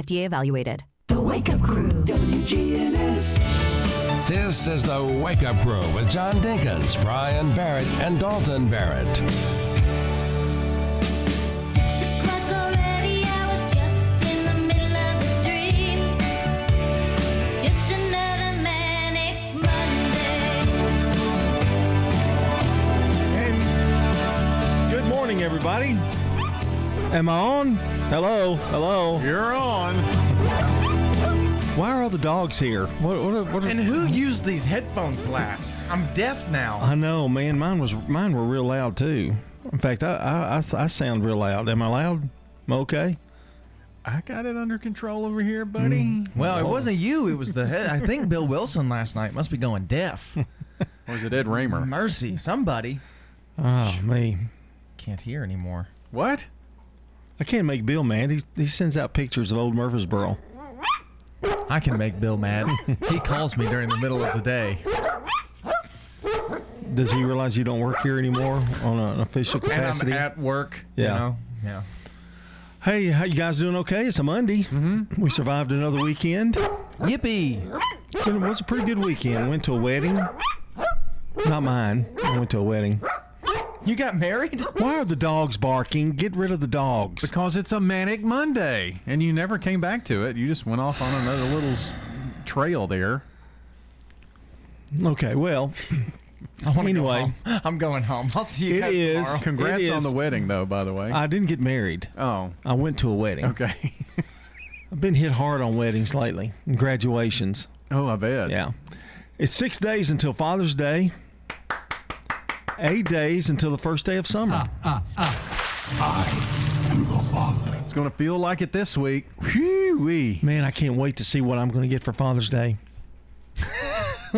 FDA evaluated. The Wake Up Crew, WGNS. This is the Wake Up Crew with John Dinkins, Brian Barrett, and Dalton Barrett. Six o'clock already, I was just in the middle of a dream. It's just another manic Monday. And good morning, everybody. Am I on? Hello, hello. You're on. Why are all the dogs here? What? What? what And who used these headphones last? I'm deaf now. I know, man. Mine was mine were real loud too. In fact, I I, I, I sound real loud. Am I loud? Am I okay? I got it under control over here, buddy. Mm. Well, it wasn't you. It was the head. I think Bill Wilson last night must be going deaf. Or is it Ed Raymer? Mercy, somebody Oh me, can't hear anymore. What? I can't make Bill mad. He he sends out pictures of old Murfreesboro. I can make Bill mad. he calls me during the middle of the day. Does he realize you don't work here anymore on an official capacity? And I'm capacity? at work. Yeah. You know? Yeah. Hey, how you guys doing? Okay, it's a Monday. Mm-hmm. We survived another weekend. Yippee! It was a pretty good weekend. Went to a wedding. Not mine. I went to a wedding. You got married? Why are the dogs barking? Get rid of the dogs. Because it's a manic Monday, and you never came back to it. You just went off on another little s- trail there. Okay, well, I want to Anyway. go home. I'm going home. I'll see you It guys is. tomorrow. Congrats It on is. the wedding, though. By the way. I didn't get married. oh, I went to a wedding. okay. I've been hit hard on weddings lately and graduations. oh, I bet. Yeah. It's six days until Father's Day, eight days until the first day of summer. Uh, uh, uh. It's gonna feel like it this week. Whew wee. Man, I can't wait to see what I'm going to get for Father's Day.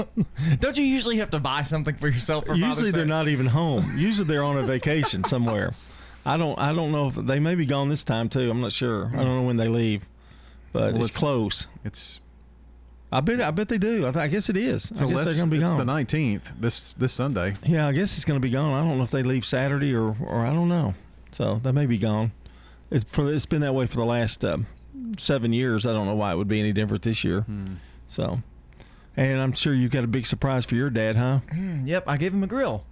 Don't you usually have to buy something for yourself for Usually Father's they're Day? not even home. Usually they're on a vacation somewhere. I don't. I don't know if they may be gone this time too. I'm not sure. I don't know when they leave, but Well, it's it's- close. It's I bet. I bet they do. I, th- I guess it is. I so guess less, they're going to be it's gone. the nineteenth. This this Sunday. Yeah, I guess it's going to be gone. I don't know if they leave Saturday or, or I don't know. So they may be gone. It's for it's been that way for the last uh, seven years. I don't know why it would be any different this year. So, and I'm sure you've got a big surprise for your dad, huh? Mm, Yep, I gave him a grill.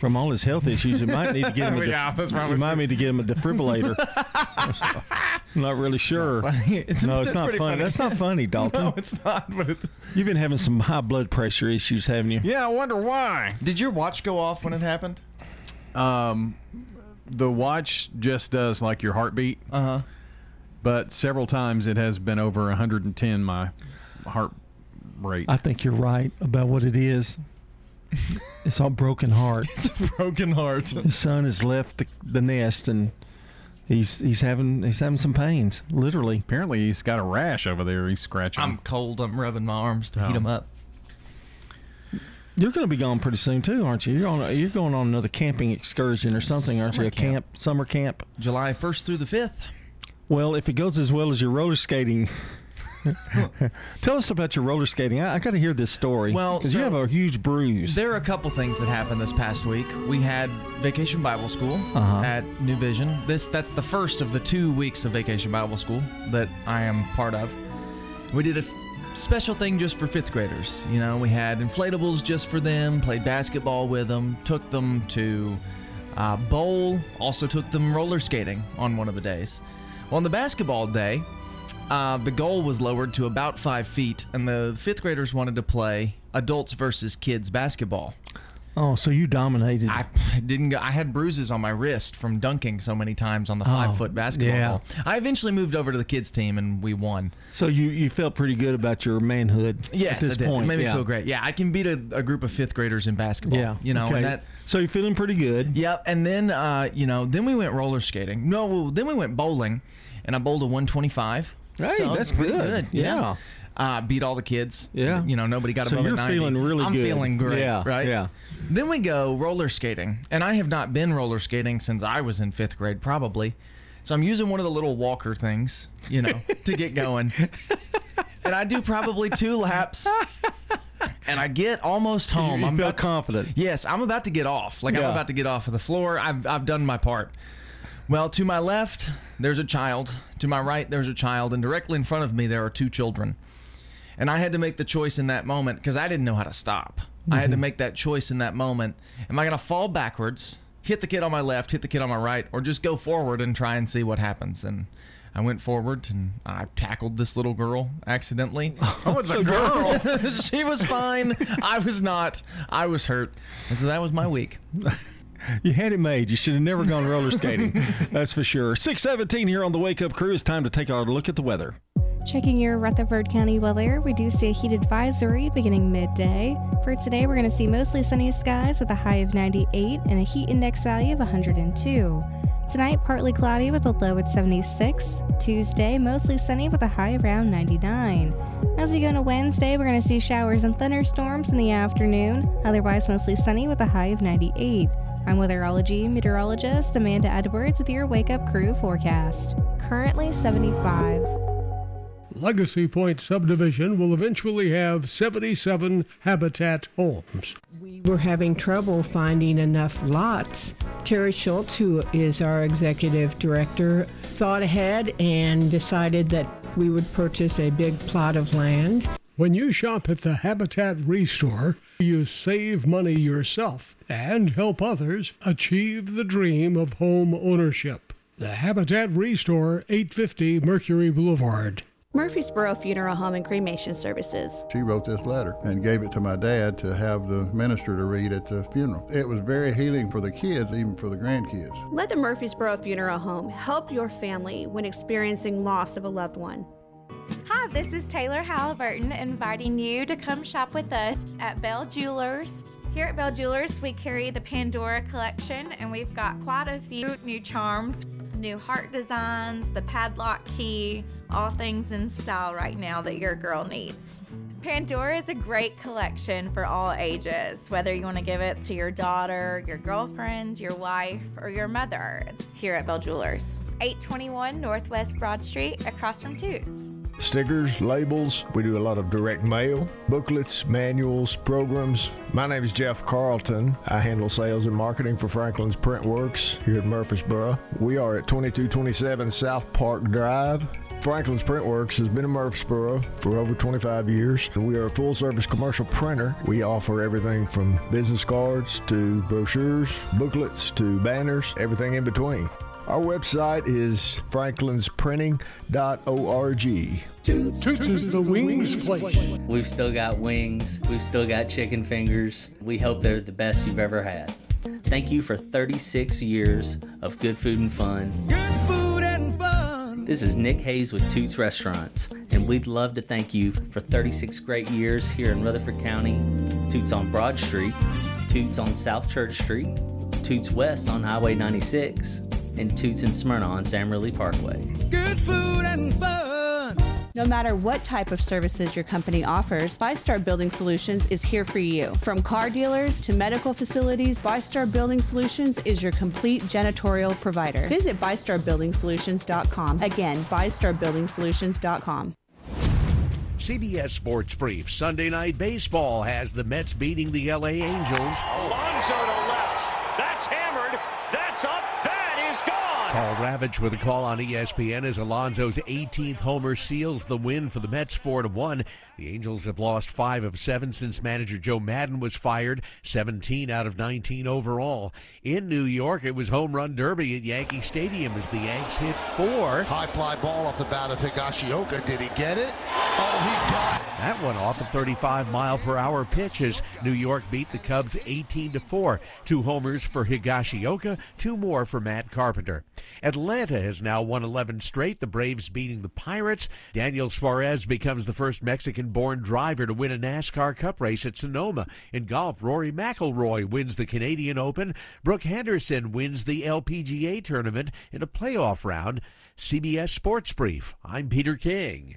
From all his health issues, you might need to get him a. Yeah, that's you might need to get him a defibrillator. I'm not really sure. It's, No, it's not pretty funny. That's not funny, Dalton. No, it's not. But it, You've been having some high blood pressure issues, haven't you? Yeah, I wonder why. did your watch go off when it happened? Um, the watch just does like your heartbeat, Uh huh. but several times it has been over 110 my heart rate. I think you're right about what it is. It's all broken heart. It's a broken heart. His son has left the, the nest and he's he's having he's having some pains, literally. Apparently, he's got a rash over there. He's scratching. I'm cold. I'm rubbing my arms to heat Oh. him up. You're going to be gone pretty soon too, aren't you? You're on you're going on another camping excursion or something, aren't you? Summer A camp, summer camp. July 1st through the 5th. Well, if it goes as well as your roller skating, tell us about your roller skating. I, I got to hear this story. Well, because you have a huge bruise. There are a couple things that happened this past week. We had Vacation Bible School Uh-huh. at New Vision. This that's the first of the two weeks of Vacation Bible School that I am part of. We did a f- special thing just for fifth graders. You know, we had inflatables just for them, played basketball with them, took them to uh, bowl, also took them roller skating on one of the days. Well, on the basketball day, uh, the goal was lowered to about five feet, and the fifth graders wanted to play adults versus kids basketball. oh, so you dominated. I didn't go. I had bruises on my wrist from dunking so many times on the Oh, five foot basketball yeah. goal. I eventually moved over to the kids team and we won. so you you felt pretty good about your manhood Yes, at this point. it made me yeah. feel great. Yeah, I can beat a, a group of fifth graders in basketball. Yeah, you know, okay. and that. So you're feeling pretty good. Yep, and then uh, you know, then we went roller skating. No, then we went bowling, and I bowled a 125. Hey, So, that's pretty good. Yeah. Uh, beat all the kids. Yeah. You know, nobody got So above a you're 90. feeling really I'm good. feeling great. Yeah, Right. yeah. Then we go roller skating, and I have not been roller skating since I was in fifth grade, probably. So I'm using one of the little walker things, you know, to get going. And I do probably two laps, and I get almost home. you I'm feel about- confident. Yes, I'm about to get off. Like Yeah. I'm about to get off of the floor. I've I've done my part. Well, to my left, there's a child. To my right, there's a child. And directly in front of me, there are two children. And I had to make the choice in that moment because I didn't know how to stop. I had to mm-hmm. make that choice in that moment. Am I going to fall backwards, hit the kid on my left, hit the kid on my right, or just go forward and try and see what happens? And I went forward and I tackled this little girl accidentally. Oh, it's a girl. she was fine. I was not. I was hurt. And so that was my week. You had it made. You should have never gone roller skating. That's for sure. 617 here on the Wake Up Crew. It's time to take a look at the weather. Checking your Rutherford County weather, we do see a heat advisory beginning midday. For today, we're going to see mostly sunny skies with a high of 98 and a heat index value of 102. Tonight, partly cloudy with a low at 76. Tuesday, mostly sunny with a high around 99. As we go into Wednesday, we're going to see showers and thunderstorms in the afternoon, otherwise mostly sunny with a high of 98. I'm weatherology meteorologist Amanda Edwards with your Wake Up Crew forecast. Currently 75. Legacy Point subdivision will eventually have 77 habitat homes. We were having trouble finding enough lots. Terry Schultz, who is our executive director, thought ahead and decided that we would purchase a big plot of land. When you shop at the Habitat Restore, you save money yourself and help others achieve the dream of home ownership. The Habitat Restore, 850 Mercury Boulevard. Murfreesboro Funeral Home and Cremation Services. She wrote this letter and gave it to my dad to have the minister to read at the funeral. It was very healing for the kids, even for the grandkids. Let the Murfreesboro Funeral Home help your family when experiencing loss of a loved one. Hi, this is Taylor Halliburton inviting you to come shop with us at Bell Jewelers. Here at Bell Jewelers, we carry the Pandora collection and we've got quite a few new charms, new heart designs, the padlock key, all things in style right now that your girl needs. Pandora is a great collection for all ages, whether you want to give it to your daughter, your girlfriend, your wife, or your mother here at Bell Jewelers. 821 Northwest Broad Street across from Toots. Stickers, labels, we do a lot of direct mail, booklets, manuals, programs. My name is Jeff Carlton. I handle sales and marketing for Franklin's Print Works here at Murfreesboro. We are at 2227 South Park Drive. Franklin's Printworks has been in Murfreesboro for over 25 years. We are a full service commercial printer. We offer everything from business cards to brochures, booklets to banners, everything in between. Our website is franklinsprinting.org. Toots is the wings place. We've still got wings, we've still got chicken fingers. We hope they're the best you've ever had. Thank you for 36 years of good food and fun. Good food and fun. This is Nick Hayes with Toots Restaurants, and we'd love to thank you for 36 great years here in Rutherford County. Toots on Broad Street, Toots on South Church Street, Toots West on Highway 96, and Toots in Smyrna on Sam Ridley Parkway. Good food and fun. No matter what type of services your company offers, Five Star Building Solutions is here for you. From car dealers to medical facilities, Five Star Building Solutions is your complete janitorial provider. Visit FiveStarBuildingSolutions.com. Again, FiveStarBuildingSolutions.com. CBS Sports Brief. Sunday Night Baseball has the Mets beating the LA Angels. Alonso to left. That's hammered. That's up. That is gone. Karl Ravech with a call on ESPN as Alonso's 18th homer seals the win for the Mets 4 to 1. The Angels have lost 5 of 7 since manager Joe Maddon was fired, 17 out of 19 overall. In New York, it was home run derby at Yankee Stadium as the Yanks hit 4. High fly ball off the bat of Higashioka. Did he get it? Oh, he got it. That went off a 35 mile per hour pitch as New York beat the Cubs 18 to 4. Two homers for Higashioka, two more for Matt Carpenter. Atlanta has now won 11 straight, the Braves beating the Pirates. Daniel Suarez becomes the first Mexican born driver to win a NASCAR Cup race at Sonoma. In golf, Rory McIlroy wins the Canadian Open. Brooke Henderson wins the LPGA tournament in a playoff round. CBS Sports Brief. I'm Peter King.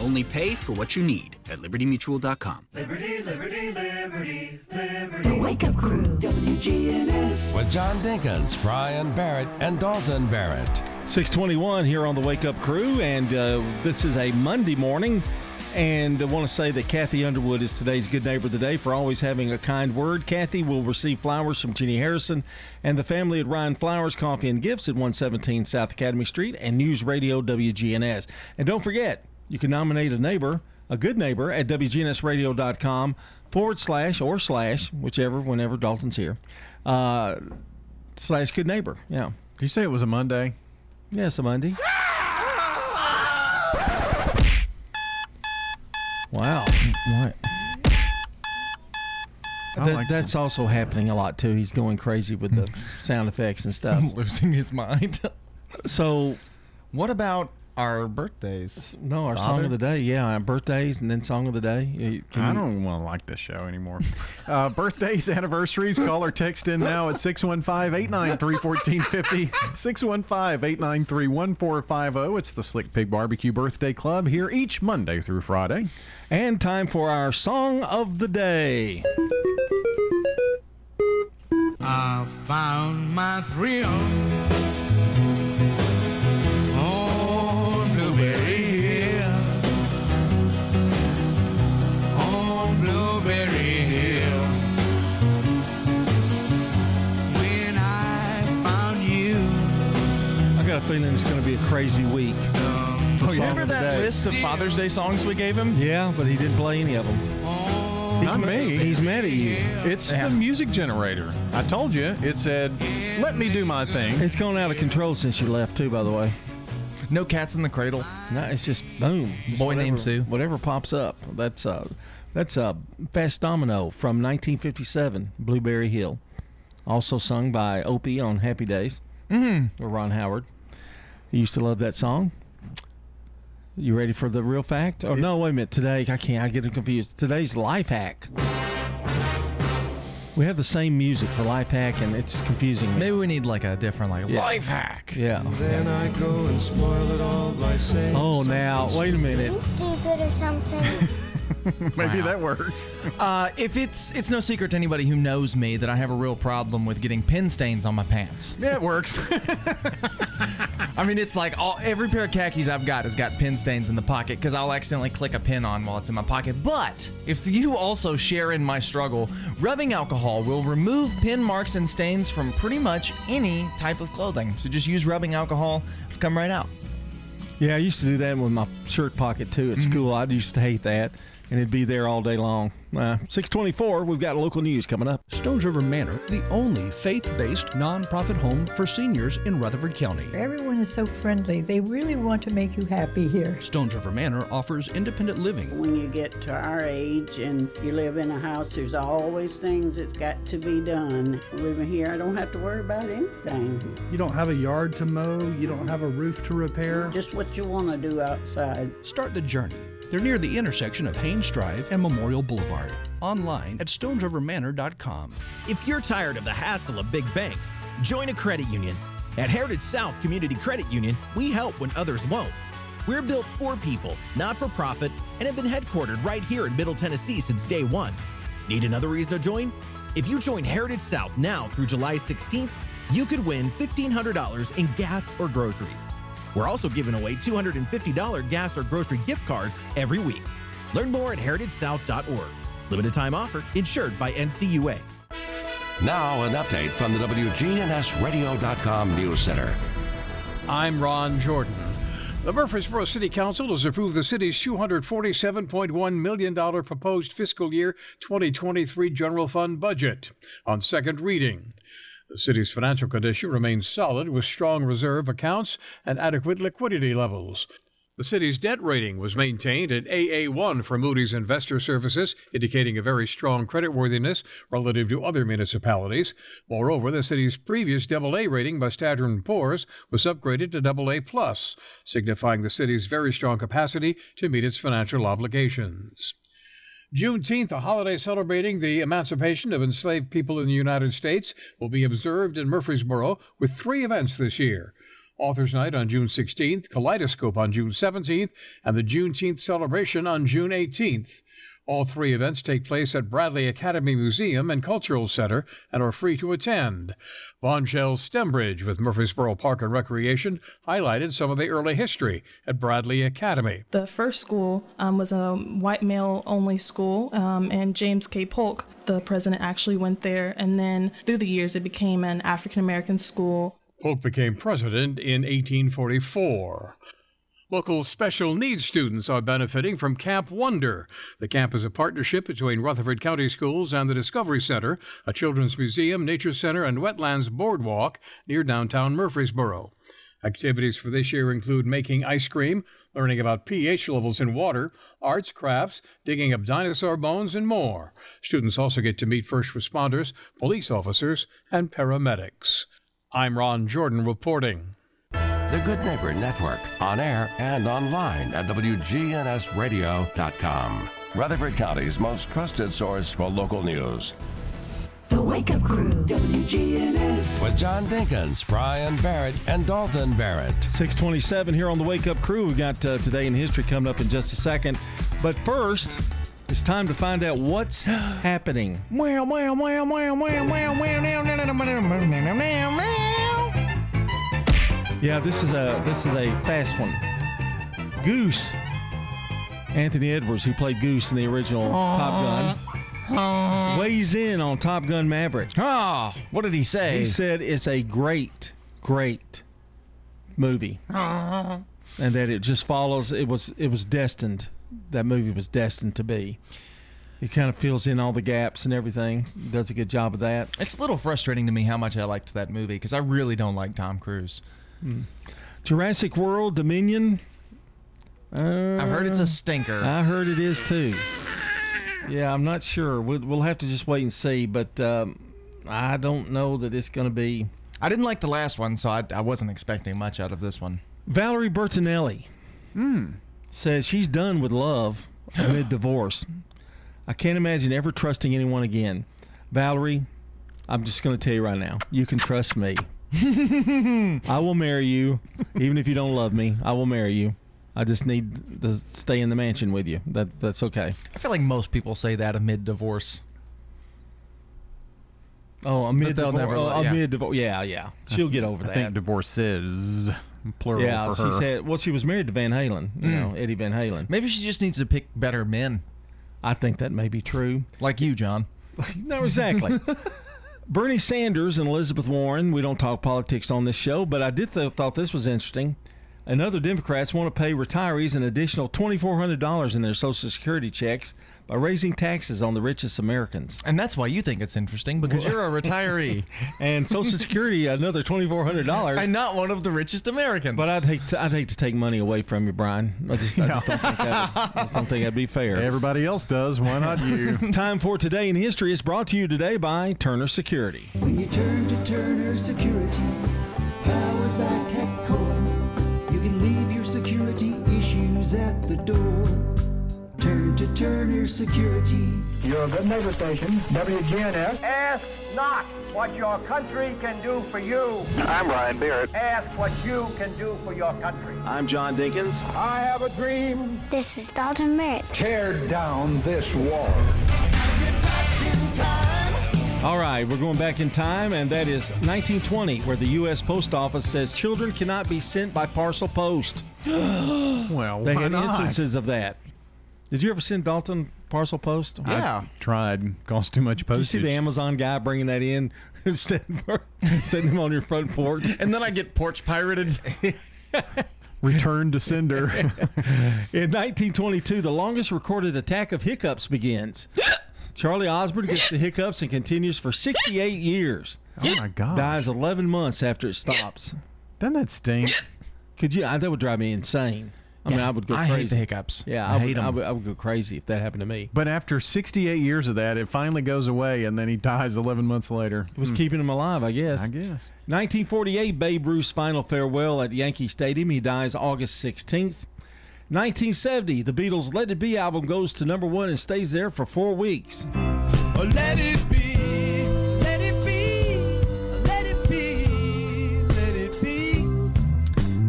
Only pay for what you need at libertymutual.com. Liberty, liberty, liberty, liberty. The Wake Up Crew, WGNS. With John Dinkins, Brian Barrett, and Dalton Barrett. 621 here on the Wake Up Crew, and uh, this is a Monday morning. And I want to say that Kathy Underwood is today's Good Neighbor of the Day for always having a kind word. Kathy will receive flowers from Jenny Harrison and the family at Ryan Flowers Coffee and Gifts at 117 South Academy Street and News Radio WGNS. And don't forget, you can nominate a neighbor, a good neighbor, at WGNSradio.com forward slash or slash, whichever, whenever Dalton's here, uh, slash good neighbor. Yeah. Did you say it was a Monday? Yeah, it's a Monday. Wow. What? That, like that's also happening a lot too. He's going crazy with the sound effects and stuff. I'm losing his mind. So, what about our birthdays? No, our song of the day. Yeah, our birthdays and then song of the day. Can I don't want to like this show anymore. uh, birthdays, anniversaries, call or text in now at 615 893 1450. 615 893 1450. oh. It's the Slick Pig Barbecue Birthday Club here each Monday through Friday. And time for our song of the day. I found my thrill got a feeling it's going to be a crazy week. for oh, song Remember that day. list of Father's Day songs we gave him? Yeah, but he didn't play any of them. Oh. Not ma- me. He's mad at you. It's Yeah. the music generator. I told you. It said, let me do my thing. It's gone out of control since you left too. By the way. No cats in the cradle. No, it's just boom. Just Boy whatever- named Sue. Whatever pops up. That's uh, that's uh, Fats Domino from 1957, Blueberry Hill. Also sung by Opie on Happy Days. Mm-hmm. Or Ron Howard. You used to love that song. You ready for the real fact? Oh no, wait a minute. Today I can't. I get confused. Today's life hack. We have the same music for life hack, and it's confusing me. Maybe we need like a different like Yeah. life hack. Yeah. Then I go and spoil it all by saying. Oh, now wait a minute. Stupid or something. Maybe Wow. that works. Uh, if it's it's no secret to anybody who knows me that I have a real problem with getting pin stains on my pants. Yeah, it works. I mean, it's like all every pair of khakis I've got has got pin stains in the pocket because I'll accidentally click a pin on while it's in my pocket. But if you also share in my struggle, rubbing alcohol will remove pin marks and stains from pretty much any type of clothing. So just use rubbing alcohol, it'll come right out. Yeah, I used to do that with my shirt pocket too at school. I used to hate that, and it'd be there all day long. Uh, 624, we've got local news coming up. Stones River Manor, the only faith based nonprofit home for seniors in Rutherford County. Everyone is so friendly. They really want to make you happy here. Stones River Manor offers independent living. When you get to our age and you live in a house, there's always things that's got to be done. Living here, I don't have to worry about anything. You don't have a yard to mow, you don't have a roof to repair. Just what you want to do outside. Start the journey. They're near the intersection of Haynes Drive and Memorial Boulevard. Online at stonesrivermanor.com. If you're tired of the hassle of big banks, join a credit union. At Heritage South Community Credit Union, we help when others won't. We're built for people, not for profit, and have been headquartered right here in Middle Tennessee since day one. Need another reason to join? If you join Heritage South now through July 16th, you could win $1,500 in gas or groceries. We're also giving away $250 gas or grocery gift cards every week. Learn more at heritagesouth.org. Limited time offer, insured by NCUA. Now, an update from the WGNSradio.com News Center. I'm Ron Jordan. The Murfreesboro City Council has approved the city's $247.1 million proposed fiscal year 2023 general fund budget on second reading. The city's financial condition remains solid with strong reserve accounts and adequate liquidity levels. The city's debt rating was maintained at AA1 for Moody's Investor Services, indicating a very strong creditworthiness relative to other municipalities. Moreover, the city's previous AA rating by Standard & Poor's was upgraded to AA+, signifying the city's very strong capacity to meet its financial obligations. Juneteenth, a holiday celebrating the emancipation of enslaved people in the United States, will be observed in Murfreesboro with three events this year. Authors Night on June 16th, Kaleidoscope on June 17th, and the Juneteenth celebration on June 18th. All three events take place at Bradley Academy Museum and Cultural Center and are free to attend. Von Shell's Stembridge with Murfreesboro Park and Recreation highlighted some of the early history at Bradley Academy. The first school um, was a white male only school, um, and James K. Polk, the president, actually went there. And then through the years, it became an African American school. Polk became president in 1844. Local special needs students are benefiting from Camp Wonder. The camp is a partnership between Rutherford County Schools and the Discovery Center, a children's museum, nature center, and wetlands boardwalk near downtown Murfreesboro. Activities for this year include making ice cream, learning about pH levels in water, arts, crafts, digging up dinosaur bones, and more. Students also get to meet first responders, police officers, and paramedics. I'm Ron Jordan reporting. The Good Neighbor Network, on air and online at WGNSradio.com. Rutherford County's most trusted source for local news. The Wake Up Crew, WGNS. With John Dinkins, Brian Barrett, and Dalton Barrett. 627 here on the Wake Up Crew. We've got uh, Today in History coming up in just a second. But first, it's time to find out what's happening. Yeah, this is a this is a fast one. Goose. Anthony Edwards, who played Goose in the original Top Gun, weighs in on Top Gun Maverick. Ah, what did he say? He said it's a great, great movie, and that it just follows. It was it was destined. That movie was destined to be. He kind of fills in all the gaps and everything. Does a good job of that. It's a little frustrating to me how much I liked that movie because I really don't like Tom Cruise. Jurassic World Dominion. Uh, I've heard it's a stinker. I heard it is too. Yeah, I'm not sure. We'll, we'll have to just wait and see. But um, I don't know that it's going to be. I didn't like the last one, so I, I wasn't expecting much out of this one. Valerie Bertinelli says she's done with love amid divorce. I can't imagine ever trusting anyone again. Valerie, I'm just going to tell you right now, you can trust me. I will marry you, even if you don't love me. I will marry you. I just need to stay in the mansion with you. That that's okay. I feel like most people say that amid divorce. Oh, amid they'll divorce. never oh, let- yeah. amid divorce. Yeah, yeah. She'll get over I that. think divorces, plural yeah, for she her. said. Well, she was married to Van Halen. You Mm. know, Eddie Van Halen. Maybe she just needs to pick better men. I think that may be true. Like you, John. no, exactly. Bernie Sanders and Elizabeth Warren. We don't talk politics on this show, but I did th- thought this was interesting. And other Democrats want to pay retirees an additional $2,400 in their Social Security checks by raising taxes on the richest Americans. And that's why you think it's interesting because you're a retiree. and Social Security another $2,400. and not one of the richest Americans. But I'd hate to, I'd hate to take money away from you, Brian. I just, I just don't think that I just don't think that'd be fair. Everybody else does. Why not you? Time for today in history is brought to you today by Turner Security. When you turn to Turner Security, powered by security issues at the door. Turn to Turner Security. Your good neighbor station, WGNS. Ask not what your country can do for you. I'm Ryan Barrett. Ask what you can do for your country. I'm John Dinkins. I have a dream. This is Dalton Merritt. Tear down this wall. All right, we're going back in time, and that is 1920, where the U.S. Post Office says children cannot be sent by parcel post. well, they why had not? instances of that. Did you ever send Dalton parcel post? I tried. Cost too much postage. You see the Amazon guy bringing that in, setting, setting him on your front porch. and then I get porch pirated. Return to sender. In 1922, the longest recorded attack of hiccups begins. Charlie Osborne gets the hiccups and continues for 68 years. Oh my God! Dies 11 months after it stops. Doesn't that stink? Could you? I, that would drive me insane. I mean, I would go I crazy. hate the hiccups. Yeah, I I, hate would, 'em. I, would, I would go crazy if that happened to me. But after 68 years of that, it finally goes away, and then he dies 11 months later. It was Hmm. keeping him alive, I guess. I guess. 1948, Babe Ruth's final farewell at Yankee Stadium. He dies August 16th. 1970, the Beatles' Let It Be album goes to number one and stays there for four weeks. Let it be,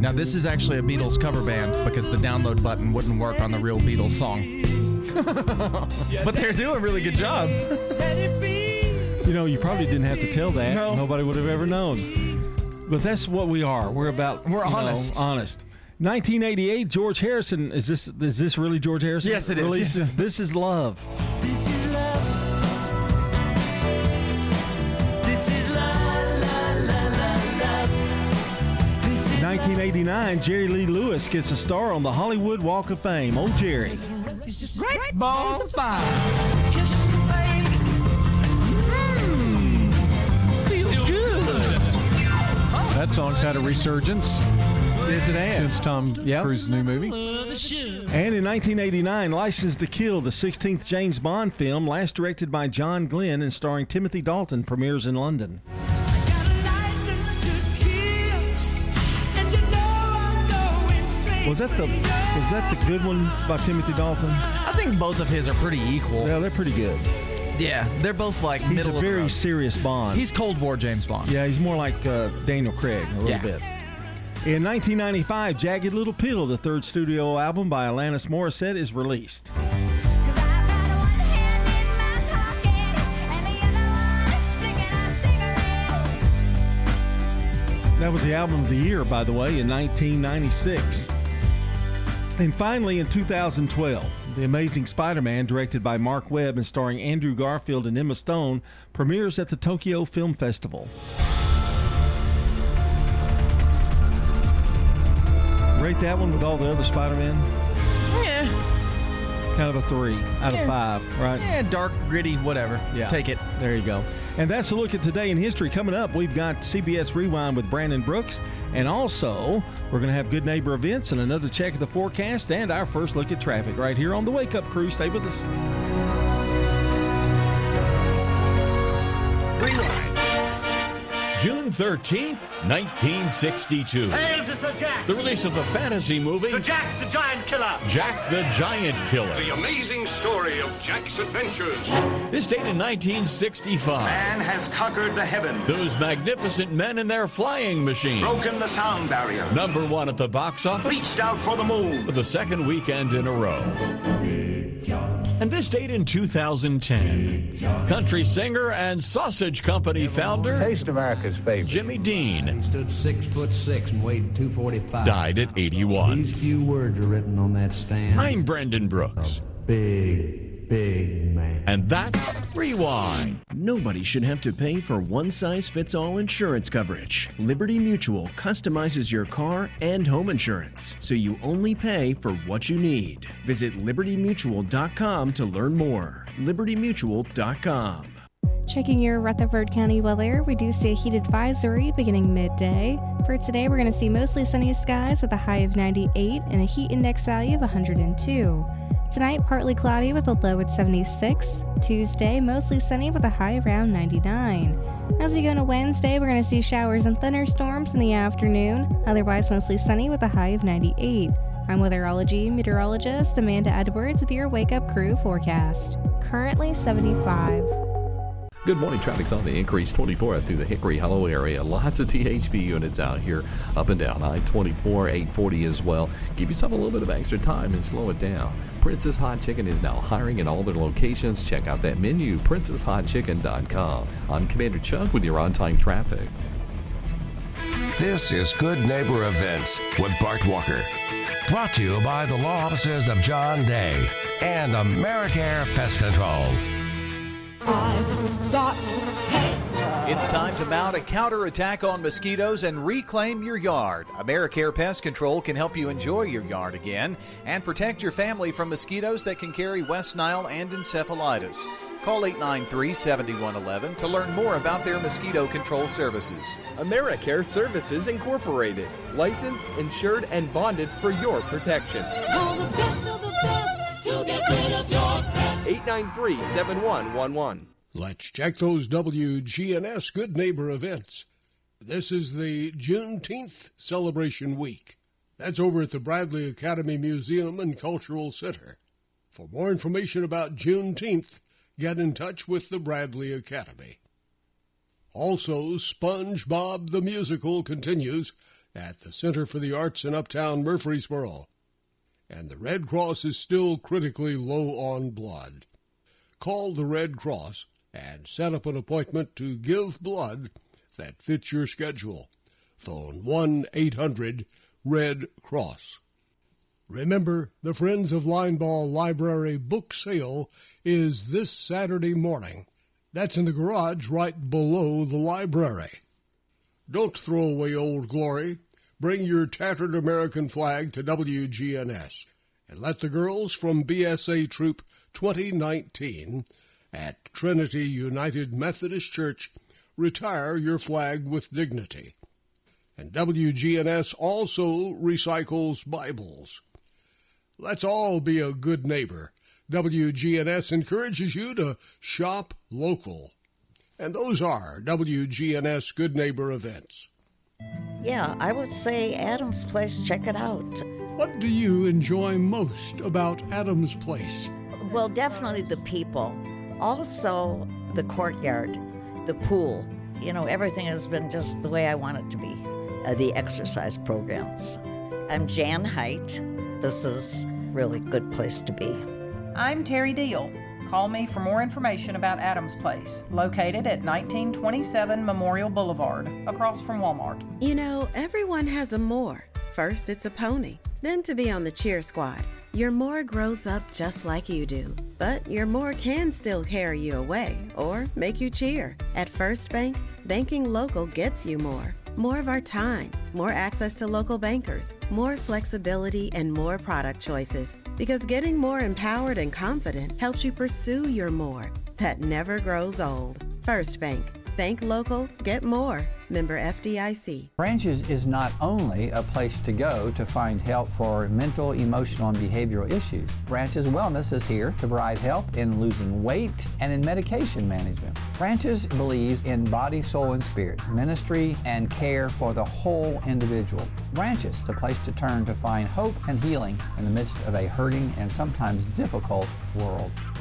Now, this is actually a Beatles cover band because the download button wouldn't work on the real Beatles song. but they're doing a really good job. You know, you probably didn't have to tell that. No. Nobody would have ever known. But that's what we are. We're about We're you know, honest. honest. 1988, George Harrison. Is this is this really George Harrison? Yes, it is. Releases Yes. This is Love. 1989, Jerry Lee Lewis gets a star on the Hollywood Walk of Fame. Oh, Jerry. Great balls of fire. Hmm. Feels good. That song's had a resurgence. Yes, it has. Since Tom Cruise's new movie. And in 1989, License to Kill, the 16th James Bond film, last directed by John Glen and starring Timothy Dalton, premieres in London. Was that the was that the good one by Timothy Dalton? I think both of his are pretty equal. Yeah, they're pretty good. Yeah, they're both like He's middle a of the very road. serious Bond. He's Cold War James Bond. yeah, he's more like uh, Daniel Craig a little Yeah. bit. In 1995, Jagged Little Pill, the third studio album by Alanis Morissette, is released. That was the album of the year, by the way, in 1996. And finally, in 2012, The Amazing Spider Man, directed by Marc Webb and starring Andrew Garfield and Emma Stone, premieres at the Tokyo Film Festival. Rate that one with all the other Spider Man? Kind of a three out Yeah. of five, right? Yeah, dark, gritty, whatever. Yeah. Take it. There you go. And that's a look at today in history. Coming up, we've got CBS Rewind with Brandon Brooks. And also, we're going to have good neighbor events and another check of the forecast and our first look at traffic right here on the Wake Up Crew. Stay with us. June 13th, 1962. Hail to Sir Jack! The release of the fantasy movie Sir Jack the Giant Killer! Jack the Giant Killer. The amazing story of Jack's adventures. This date in 1965. Man has conquered the heavens, Those magnificent men in their flying machines. broken the sound barrier, Number one at the box office reached out for the moon. for the second weekend in a row. And this date in 2010. Country singer and sausage company founder Taste America's favorite. Jimmy Dean Stood six foot six and weighed 245. died at 81. These few words are written on that stand. I'm Brendan Brooks. Big, big man. And that's Rewind. Nobody should have to pay for one size fits all insurance coverage. Liberty Mutual customizes your car and home insurance, so you only pay for what you need. Visit libertymutual.com to learn more. libertymutual.com. Checking your Rutherford County weather, we do see a heat advisory beginning midday. For today, we're going to see mostly sunny skies with a high of 98 and a heat index value of 102. Tonight, partly cloudy with a low at 76. Tuesday, mostly sunny with a high around 99. As we go into Wednesday, we're going to see showers and thunderstorms in the afternoon, otherwise, mostly sunny with a high of 98. I'm weatherology meteorologist Amanda Edwards with your Wake Up Crew forecast. Currently 75. Good morning. Traffic's on the increase 24 up through the Hickory Hollow area. Lots of THP units out here up and down. I 24, 840 as well. Give yourself a little bit of extra time and slow it down. Princess Hot Chicken is now hiring in all their locations. Check out that menu, princesshotchicken.com. I'm Commander Chuck with your on time traffic. This is Good Neighbor Events with Bart Walker. Brought to you by the law offices of John Day and Americare Pest Control. It's time to mount a counterattack on mosquitoes and reclaim your yard. AmeriCare Pest Control can help you enjoy your yard again and protect your family from mosquitoes that can carry West Nile and encephalitis. Call 893 7111 to learn more about their mosquito control services. AmeriCare Services Incorporated, licensed, insured, and bonded for your protection. Call the best of the best to get rid of your pest. 893 7111. Let's check those WGNS Good Neighbor events. This is the Juneteenth Celebration Week. That's over at the Bradley Academy Museum and Cultural Center. For more information about Juneteenth, get in touch with the Bradley Academy. Also, SpongeBob the Musical continues. at the Center for the Arts in Uptown Murfreesboro. And the Red Cross is still critically low on blood. Call the Red Cross and set up an appointment to give blood that fits your schedule. Phone 1 800 Red Cross. Remember, the Friends of Linebaugh Library book sale is this Saturday morning. That's in the garage right below the library. Don't throw away old glory. Bring your tattered American flag to WGNS and let the girls from BSA Troop 2019 at Trinity United Methodist Church retire your flag with dignity. And WGNS also recycles Bibles. Let's all be a good neighbor. WGNS encourages you to shop local. And those are WGNS Good Neighbor events. Yeah, I would say Adams Place, check it out. What do you enjoy most about Adams Place? Well, definitely the people. Also, the courtyard, the pool. You know, everything has been just the way I want it to be. Uh, the exercise programs. I'm Jan Height. This is really good place to be. I'm Terry Deal. Call me for more information about Adams Place, located at 1927 Memorial Boulevard, across from Walmart. You know, everyone has a more. First, it's a pony, then to be on the cheer squad. Your more grows up just like you do, but your more can still carry you away or make you cheer. At First Bank, banking local gets you more. More of our time, more access to local bankers, more flexibility, and more product choices. Because getting more empowered and confident helps you pursue your more that never grows old. First Bank. Bank local, get more. Member FDIC. Branches is not only a place to go to find help for mental, emotional, and behavioral issues. Branches Wellness is here to provide help in losing weight and in medication management. Branches believes in body, soul, and spirit, ministry, and care for the whole individual. Branches, the place to turn to find hope and healing in the midst of a hurting and sometimes difficult world.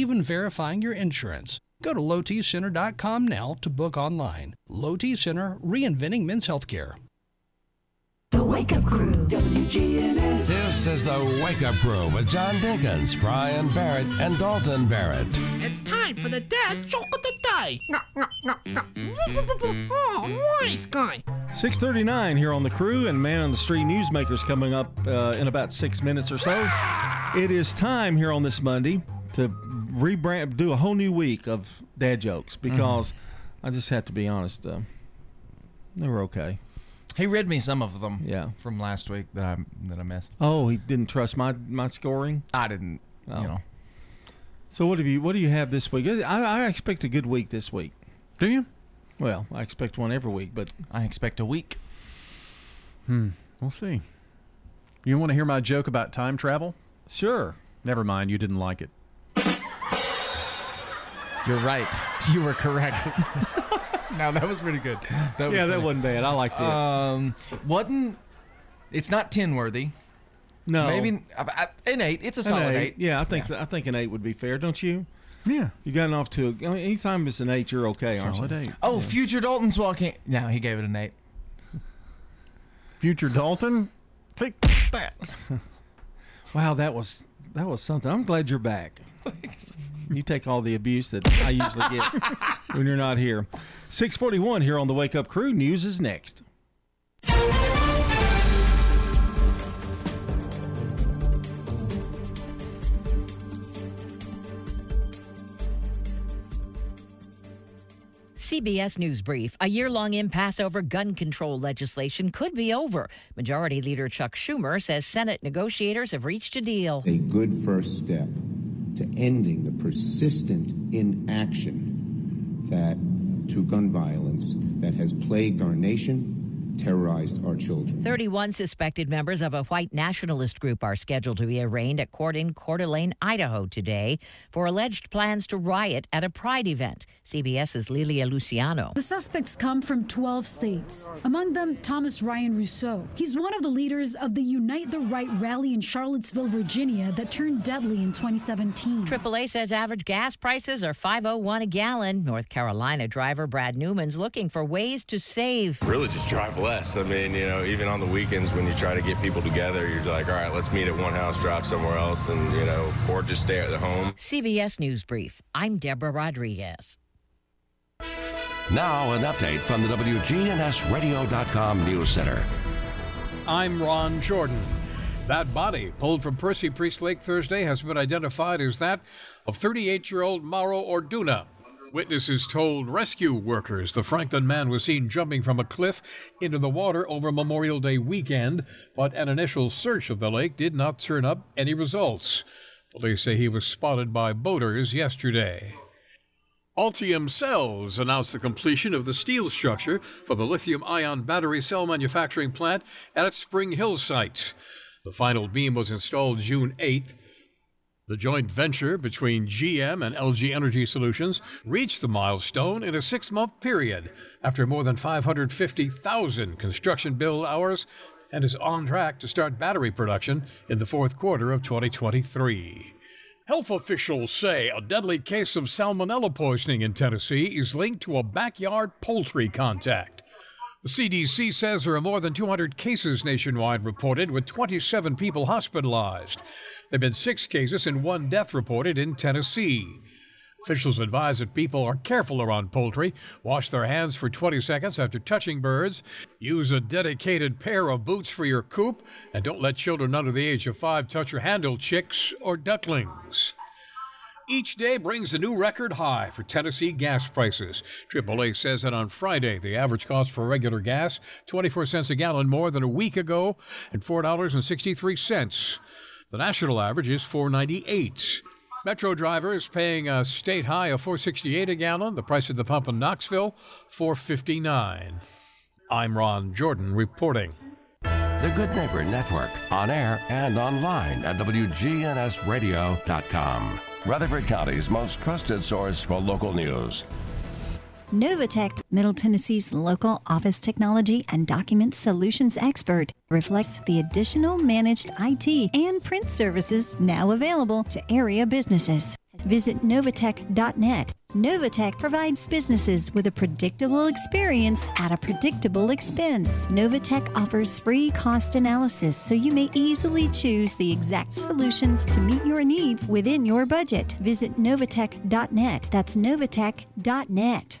even verifying your insurance. Go to lowtcenter.com now to book online. Low T Center, reinventing men's healthcare. The Wake Up Crew, WGNS. This is the Wake Up Crew with John Dinkins, Brian Barrett, and Dalton Barrett. It's time for the dad joke of the day. Oh, nice guy. 639 here on the crew and Man on the Street Newsmakers coming up uh, in about six minutes or so. It is time here on this Monday to rebrand, do a whole new week of dad jokes because I just have to be honest, uh, they were okay. He read me some of them. Yeah. From last week that I that I missed. Oh, he didn't trust my my scoring. I didn't. Oh. You know. So what have you what do you have this week? I, I expect a good week this week. Do you? Well, I expect one every week, but I expect a week. Hmm. We'll see. You want to hear my joke about time travel? Sure. Never mind. You didn't like it. You're right. You were correct. no, that was pretty good. That Yeah, that funny. wasn't bad. I liked it. Um, wasn't. It's not ten worthy. No. Maybe uh, an eight. It's a solid eight. eight. Yeah, I think I think an eight would be fair, don't you? Yeah. You gotten off to a, I mean, anytime it's an eight, you're okay, aren't Solid you? eight. Oh, future Dalton's walking. No, he gave it an eight. Future Dalton? Take that. Wow, that was that was something. I'm glad you're back. You take all the abuse that I usually get when you're not here. 641 here on the Wake Up Crew. News is next. CBS News Brief. A year long impasse over gun control legislation could be over. Majority Leader Chuck Schumer says Senate negotiators have reached a deal. a good first step to ending the persistent inaction that to gun violence that has plagued our nation, terrorized our children. 31 suspected members of a white nationalist group are scheduled to be arraigned at court in Coeur d'Alene, Idaho today for alleged plans to riot at a pride event. CBS's Lilia Luciano. The suspects come from 12 states, among them Thomas Ryan Rousseau. He's one of the leaders of the Unite the Right rally in Charlottesville, Virginia that turned deadly in 2017. AAA says average gas prices are 501 a gallon. North Carolina driver Brad Newman's looking for ways to save. Really just drive less. I mean, you know, even on the weekends when you try to get people together, you're like, all right, let's meet at one house, drive somewhere else, and, you know, or just stay at the home. CBS News Brief. I'm Deborah Rodriguez. Now, an update from the WGNSradio.com News Center. I'm Ron Jordan. That body, pulled from Percy Priest Lake Thursday, has been identified as that of 38 year old Mauro Orduna. Witnesses told rescue workers the Franklin man was seen jumping from a cliff into the water over Memorial Day weekend, but an initial search of the lake did not turn up any results. Police say he was spotted by boaters yesterday. Ultium Cells announced the completion of the steel structure for the lithium ion battery cell manufacturing plant at its Spring Hill site. The final beam was installed June 8th. The joint venture between GM and LG Energy Solutions reached the milestone in a six month period after more than 550,000 construction build hours and is on track to start battery production in the fourth quarter of 2023. Health officials say a deadly case of salmonella poisoning in Tennessee is linked to a backyard poultry contact. The CDC says there are more than 200 cases nationwide reported, with 27 people hospitalized. There have been six cases and one death reported in Tennessee. Officials advise that people are careful around poultry, wash their hands for 20 seconds after touching birds, use a dedicated pair of boots for your coop, and don't let children under the age of five touch or handle chicks or ducklings. Each day brings a new record high for Tennessee gas prices. AAA says that on Friday, the average cost for regular gas, 24 cents a gallon more than a week ago, and $4.63. The national average is 498. Metro driver is paying a state high of 468 a gallon. The price at the pump in Knoxville, 459. I'm Ron Jordan reporting. The Good Neighbor Network, on air and online at WGNSradio.com. Rutherford County's most trusted source for local news. Novatech, Middle Tennessee's local office technology and document solutions expert, reflects the additional managed IT and print services now available to area businesses. Visit Novatech.net. Novatech provides businesses with a predictable experience at a predictable expense. Novatech offers free cost analysis so you may easily choose the exact solutions to meet your needs within your budget. Visit Novatech.net. That's Novatech.net.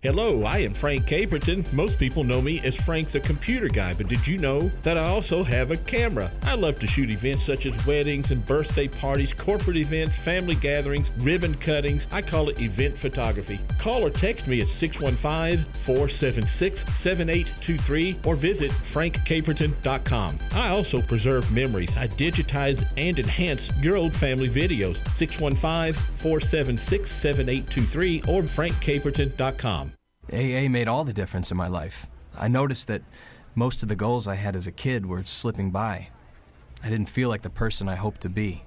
Hello, I am Frank Caperton. Most people know me as Frank the Computer Guy, but did you know that I also have a camera? I love to shoot events such as weddings and birthday parties, corporate events, family gatherings, ribbon cuttings. I call it event photography. Call or text me at 615 476 7823 or visit frankcaperton.com. I also preserve memories. I digitize and enhance your old family videos. 615 476 7823 or frankcaperton.com. AA made all the difference in my life. I noticed that most of the goals I had as a kid were slipping by. I didn't feel like the person I hoped to be.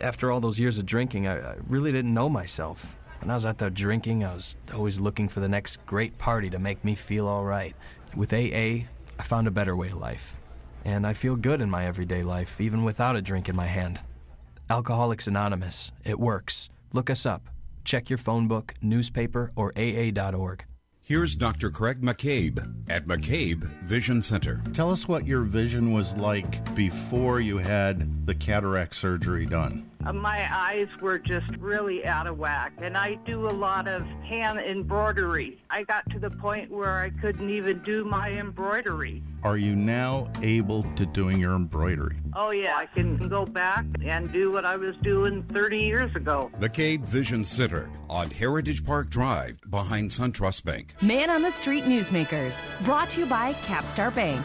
After all those years of drinking, I, I really didn't know myself. When I was out there drinking, I was always looking for the next great party to make me feel all right. With AA, I found a better way of life. And I feel good in my everyday life, even without a drink in my hand. Alcoholics Anonymous. It works. Look us up. Check your phone book, newspaper, or AA.org. Here's Dr. Craig McCabe at McCabe Vision Center. Tell us what your vision was like before you had the cataract surgery done. Uh, my eyes were just really out of whack. And I do a lot of hand embroidery. I got to the point where I couldn't even do my embroidery. Are you now able to doing your embroidery? Oh, yeah, I can go back and do what I was doing 30 years ago. McCabe Vision Center on Heritage Park Drive behind SunTrust Bank. Man on the Street Newsmakers, brought to you by Capstar Bank.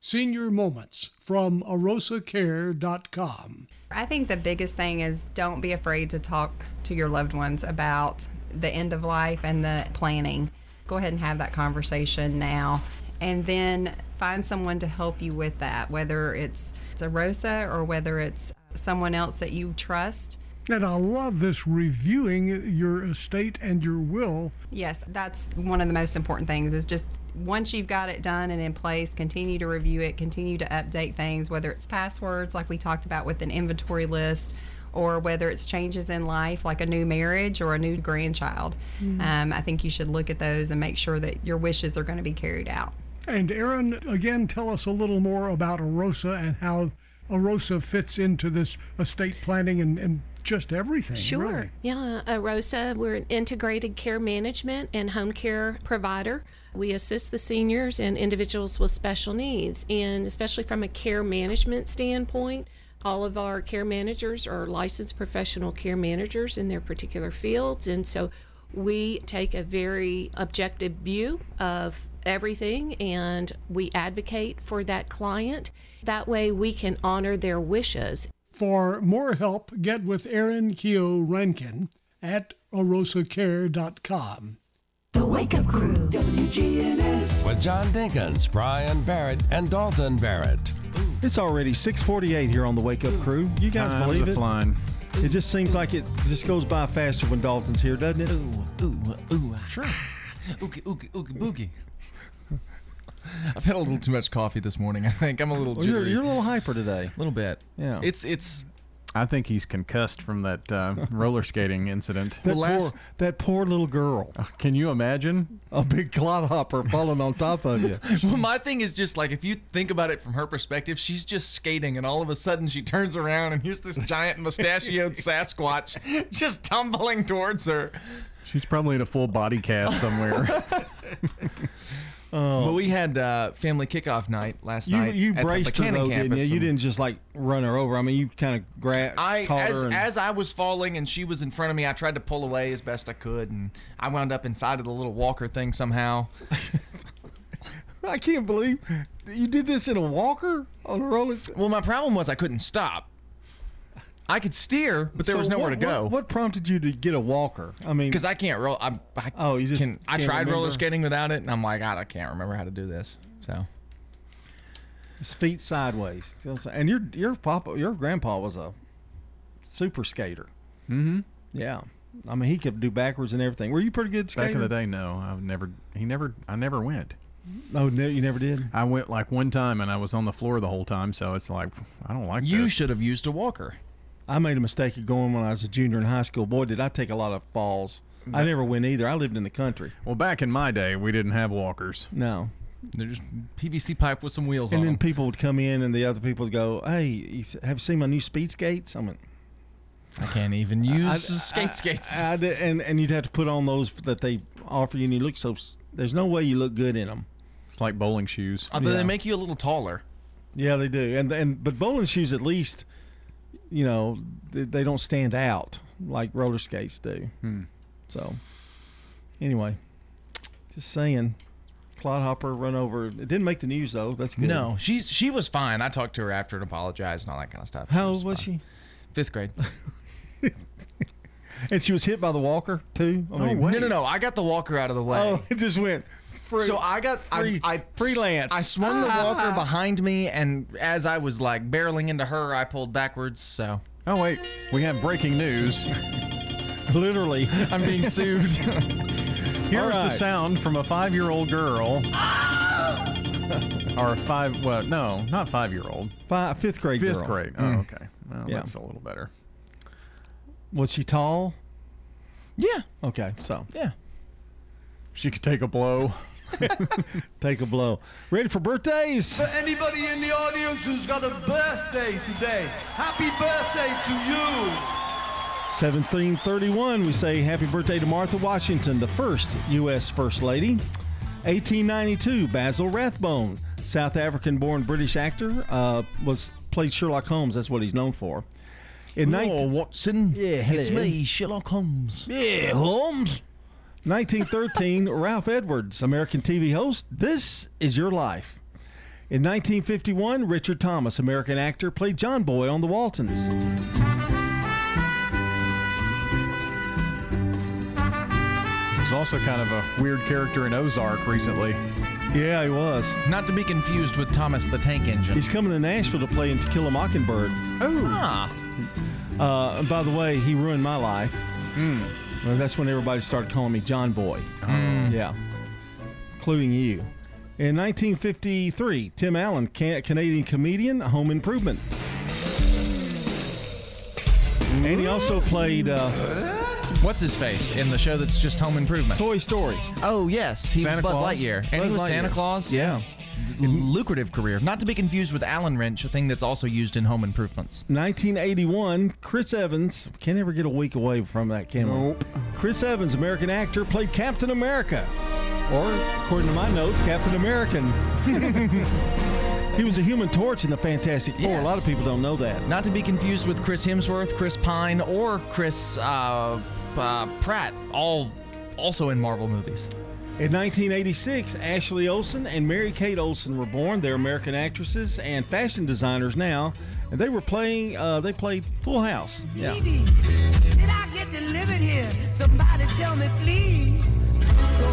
Senior Moments from arosacare.com. I think the biggest thing is don't be afraid to talk to your loved ones about the end of life and the planning. Go ahead and have that conversation now. And then find someone to help you with that, whether it's, it's AROSA or whether it's someone else that you trust. And I love this reviewing your estate and your will. Yes, that's one of the most important things is just once you've got it done and in place, continue to review it, continue to update things, whether it's passwords like we talked about with an inventory list or whether it's changes in life like a new marriage or a new grandchild. Mhm. Um, I think you should look at those and make sure that your wishes are going to be carried out. And Aaron, again, tell us a little more about AROSA and how AROSA fits into this estate planning and, and just everything. Sure. really. Yeah, uh, Rosa, we're an integrated care management and home care provider. We assist the seniors and individuals with special needs, and especially from a care management standpoint, all of our care managers are licensed professional care managers in their particular fields, and so we take a very objective view of everything and we advocate for that client. That way, we can honor their wishes For more help, get with Aaron Keogh Rankin at arosacare.com. The Wake Up Crew, WGNS. With John Dinkins, Brian Barrett, and Dalton Barrett. It's already 6:48 here on the Wake Up Crew. You guys Time's believe it? flying. It just seems like it just goes by faster when Dalton's here, doesn't it? Ooh, ooh, ooh. Ah. Sure. Ookie, ookie, ookie, boogie. I've had a little too much coffee this morning. I think I'm a little Well, you're, jittery. you're a little hyper today. A little bit. Yeah. It's it's. I think he's concussed from that uh, roller skating incident. That poor, that poor little girl. Can you imagine? A big clodhopper falling on top of you. well, my thing is just like if you think about it from her perspective, she's just skating, and all of a sudden she turns around and here's this giant mustachioed Sasquatch just tumbling towards her. She's probably in a full body cast somewhere. But we had uh, family kickoff night last You night. you at the braced her though, didn't you? You didn't just like run her over. I mean, you kind of grabbed, I as her. And, as I was falling and she was in front of me, I tried to pull away as best I could, and I wound up inside of the little walker thing somehow. I can't believe you did this in a walker on a roller. Well, my problem was I couldn't stop. I could steer, but there So was nowhere what- to go. What, what prompted you to get a walker? I mean, Because I can't roll. I, I, oh, you just can. I can't tried roller remember? skating without it, and I'm like, God, I can't remember how to do this. So his feet sideways, and your your papa, your grandpa was a super skater. Mm-hmm. Yeah, I mean, he could do backwards and everything. Were you pretty good skater? Back in the day, no, I never. He never. I never went. Oh, no, you never did. I went like one time, and I was on the floor the whole time. So it's like I don't like. you this. should have used a walker. I made a mistake of going when I was a junior in high school. Boy, did I take a lot of falls. I never went either. I lived in the country. Well, back in my day, we didn't have walkers. No. They're just PVC pipe with some wheels And on And then them. people would come in, and the other people would go, "Hey, you s- have you seen my new speed skates?" I mean, I can't even use skate skates. I did- and and you'd have to put on those that they offer you, and you look so. s- There's no way you look good in them. It's like bowling shoes. Although Yeah. they make you a little taller. Yeah, they do. And and but bowling shoes at least, you know, they, don't stand out like roller skates do. Hmm. So, anyway, just saying, Clodhopper run over. It didn't make the news though. That's good. No, she's she was fine. I talked to her after and apologized and all that kind of stuff. How old was she? Fifth grade. And she was hit by the walker too. I mean, no, no, no. I got the walker out of the way. Oh, it just went. So I got free- I, I freelance. I swung the walker Ah. behind me, and as I was like barreling into her, I pulled backwards. So Oh wait, we have breaking news. Literally, I'm being sued. Here's All the sound from a five-year-old girl. or five? Well, no, not five-year-old. Five, fifth grade Fifth girl. grade. Oh, Mm. okay. Well, Yeah. that's a little better. Was she tall? Yeah. Okay, so yeah. She could take a blow. take a blow. Ready for birthdays? For anybody in the audience who's got a birthday today, happy birthday to you. 1731, we say happy birthday to Martha Washington, the first U.S. First Lady. 1892, Basil Rathbone, South African-born British actor, uh, was played Sherlock Holmes. That's what he's known for. In Hello, 19 Watson. Yeah, It's me, Sherlock Holmes. Yeah, Holmes. 1913, Ralph Edwards, American TV host. This is your life. In 1951, Richard Thomas, American actor, played John Boy on The Waltons. He's also kind of a weird character in Ozark recently. Yeah, he was. Not to be confused with Thomas the Tank Engine. He's coming to Nashville to play in To Kill a Mockingbird. Oh. Ah. Uh, by the way, he ruined my life. Well, that's when everybody started calling me John Boy. Yeah, including you. In 1953, Tim Allen, can- Canadian comedian, Home Improvement. And he also played uh, What's his face in the show that's just Home Improvement? Toy Story. Oh yes, he Santa was Buzz Claus? Lightyear, and he Buzz was Santa Lightyear. Claus. Yeah. Lucrative career. Not to be confused with Allen Wrench, a thing that's also used in Home Improvements. 1981, Chris Evans. Can't ever get a week away from that, can we? Nope. Chris Evans, American actor, played Captain America. Or, according to my notes, Captain American. he was a human torch in the Fantastic Four. A lot of people don't know that. Not to be confused with Chris Hemsworth, Chris Pine, or Chris uh, uh, Pratt, all also in Marvel movies. In 1986, Ashley Olsen and Mary Kate Olsen were born. They're American actresses and fashion designers now. And they were playing, uh, they played Full House. Yeah. Did I get delivered here? Somebody tell me, please. So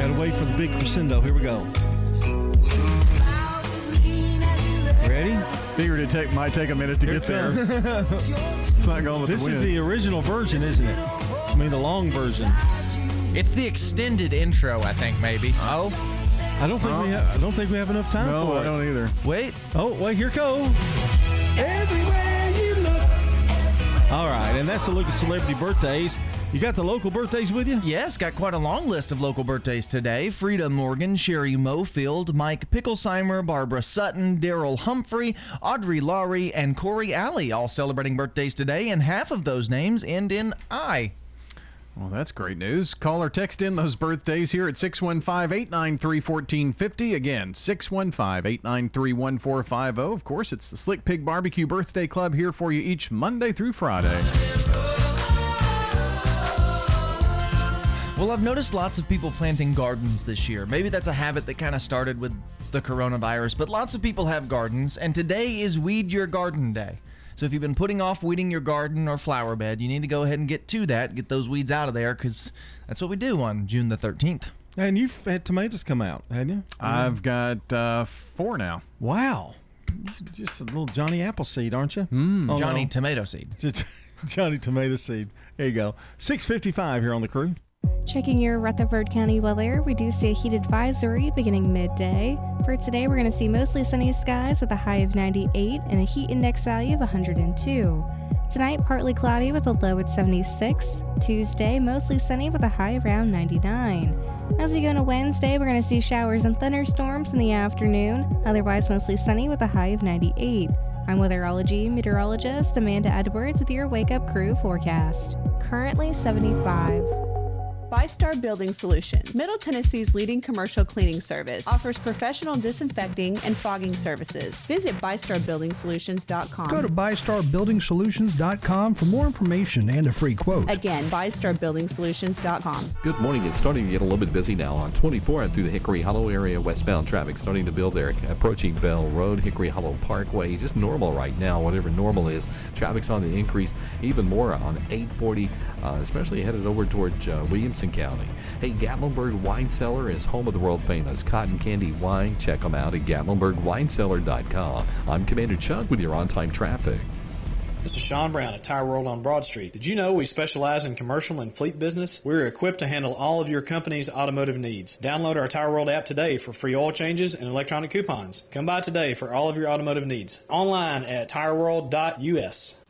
Gotta wait for the big crescendo. Here we go. Ready? Figured it take, might take a minute to Here get it there. it's not going with This the is the original version, isn't it? I mean, the long version. It's the extended intro, I think, maybe. Oh. I don't think we oh. have. I don't think we have enough time No, for I don't either. Wait. Oh, wait. Here go. Everywhere you look. All right, and that's a look at celebrity birthdays. You got the local birthdays with you? Yes, got quite a long list of local birthdays today. Frida Morgan, Sherry Mofield, Mike Picklesheimer, Barbara Sutton, Daryl Humphrey, Audrey Laurie, and Corey Alley all celebrating birthdays today, and half of those names end in I. Well, that's great news. Call or text in those birthdays here at 615 893 1450. Again, 615 893 1450. Of course, it's the Slick Pig Barbecue Birthday Club here for you each Monday through Friday. Well, I've noticed lots of people planting gardens this year. Maybe that's a habit that kind of started with the coronavirus, but lots of people have gardens, and today is Weed Your Garden Day. So if you've been putting off weeding your garden or flower bed, you need to go ahead and get to that, get those weeds out of there, because that's what we do on June the 13th. And you've had tomatoes come out, hadn't you? I've got uh, four now. Wow. Just a little Johnny Appleseed, aren't you? Mm. Johnny Tomato Seed. Johnny Tomato Seed. There you go. 655 here on the crew. Checking your Rutherford County weather, we do see a heat advisory beginning midday. For today, we're going to see mostly sunny skies with a high of 98 and a heat index value of 102. Tonight, partly cloudy with a low at 76. Tuesday, mostly sunny with a high around 99. As we go into Wednesday, we're going to see showers and thunderstorms in the afternoon, otherwise mostly sunny with a high of 98. I'm weatherology meteorologist Amanda Edwards with your Wake Up Crew forecast. Currently 75. FiveStar Building Solutions, Middle Tennessee's leading commercial cleaning service, offers professional disinfecting and fogging services. Visit FiveStarBuildingSolutions.com. Go to FiveStarBuildingSolutions.com for more information and a free quote. Again, FiveStarBuildingSolutions.com. Good morning. It's starting to get a little bit busy now on 24 and through the Hickory Hollow area. Westbound traffic starting to build there, approaching Bell Road, Hickory Hollow Parkway. Just normal right now, whatever normal is. Traffic's on the increase even more on 840, uh, especially headed over towards uh, Williamson County. Hey, Gatlinburg Wine Cellar is home of the world famous cotton candy wine. Check them out at GatlinburgWineCellar.com. I'm Commander Chuck with your on time traffic. This is Sean Brown at Tire World on Broad Street. Did you know we specialize in commercial and fleet business? We're equipped to handle all of your company's automotive needs. Download our Tire World app today for free oil changes and electronic coupons. Come by today for all of your automotive needs. Online at tireworld.us.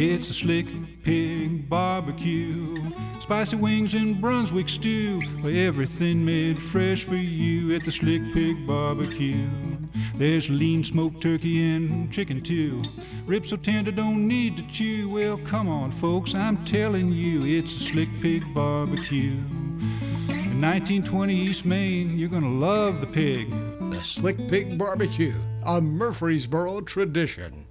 It's a slick pig barbecue. Spicy wings and Brunswick stew. Everything made fresh for you at the slick pig barbecue. There's lean smoked turkey and chicken too. Ribs so tender don't need to chew. Well, come on, folks, I'm telling you, it's a slick pig barbecue. In 1920 East Main, you're gonna love the pig. The Slick Pig Barbecue, a Murfreesboro tradition.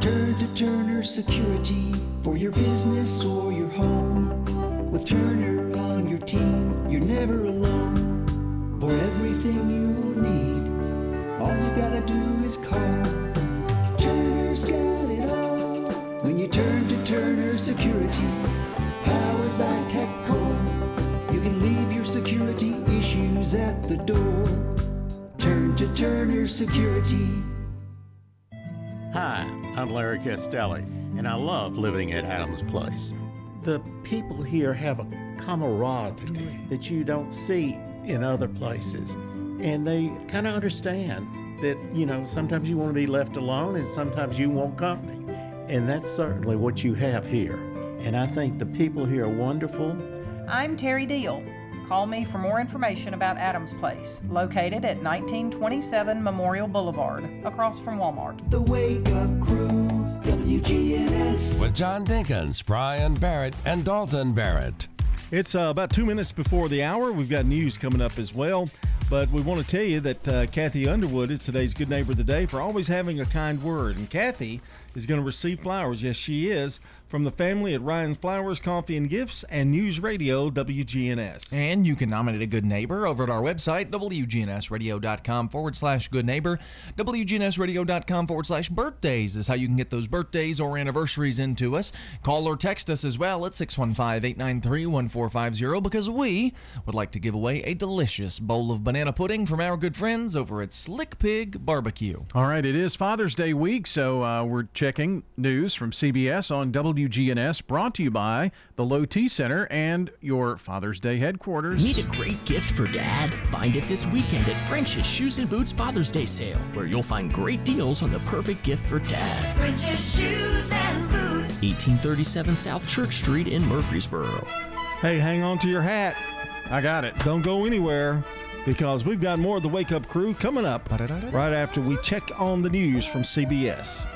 Turn to Turner Security for your business or your home. With Turner on your team, you're never alone. For everything you need, all you gotta do is call. Turner's got it all. When you turn to Turner Security, powered by TechCore, you can leave your security issues at the door. Turn to Turner Security. Hi, I'm Larry Castelli, and I love living at Adams Place. The people here have a camaraderie that you don't see in other places, and they kind of understand that, you know, sometimes you want to be left alone and sometimes you want company. And that's certainly what you have here. And I think the people here are wonderful. I'm Terry Deal. Call me for more information about Adams Place, located at 1927 Memorial Boulevard, across from Walmart. The Wake Up Crew, WGNS. With John Dinkins, Brian Barrett, and Dalton Barrett. It's uh, about two minutes before the hour. We've got news coming up as well. But we want to tell you that uh, Kathy Underwood is today's Good Neighbor of the Day for always having a kind word. And Kathy is going to receive flowers. Yes, she is. From the family at Ryan Flowers, Coffee and Gifts, and News Radio WGNS. And you can nominate a good neighbor over at our website, WGNSradio.com forward slash good neighbor. WGNSradio.com forward slash birthdays is how you can get those birthdays or anniversaries into us. Call or text us as well at 615 893 1450 because we would like to give away a delicious bowl of banana pudding from our good friends over at Slick Pig Barbecue. All right, it is Father's Day week, so uh, we're checking news from CBS on WGNS, brought to you by the Low T Center and your Father's Day headquarters. Need a great gift for dad? Find it this weekend at French's Shoes and Boots Father's Day sale, where you'll find great deals on the perfect gift for dad. French's Shoes and Boots. 1837 South Church Street in Murfreesboro. Hey, hang on to your hat. I got it. Don't go anywhere because we've got more of the Wake Up Crew coming up right after we check on the news from CBS.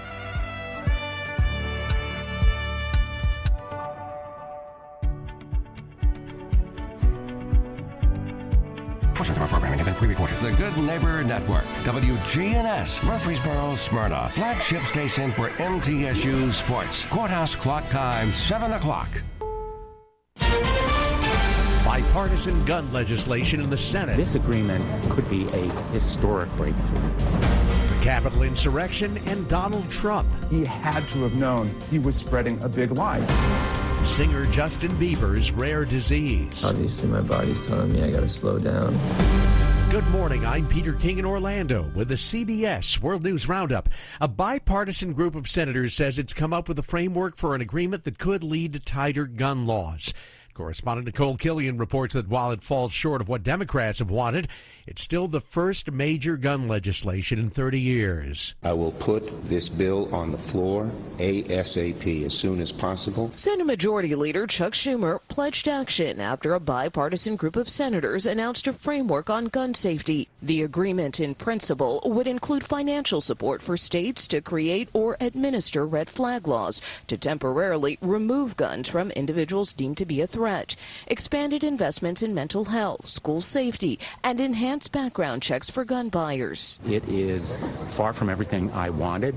Good Neighbor Network, WGNS, Murfreesboro, Smyrna, flagship station for MTSU Sports. Courthouse clock time, 7 o'clock. Bipartisan gun legislation in the Senate. This agreement could be a historic breakthrough. The Capitol insurrection and Donald Trump. He had to have known he was spreading a big lie. Singer Justin Bieber's rare disease. Obviously, my body's telling me I gotta slow down. Good morning. I'm Peter King in Orlando with the CBS World News Roundup. A bipartisan group of senators says it's come up with a framework for an agreement that could lead to tighter gun laws. Correspondent Nicole Killion reports that while it falls short of what Democrats have wanted, it's still the first major gun legislation in 30 years. I will put this bill on the floor ASAP as soon as possible. Senate Majority Leader Chuck Schumer pledged action after a bipartisan group of senators announced a framework on gun safety. The agreement in principle would include financial support for states to create or administer red flag laws to temporarily remove guns from individuals deemed to be a threat, expanded investments in mental health, school safety, and enhanced background checks for gun buyers. It is far from everything I wanted,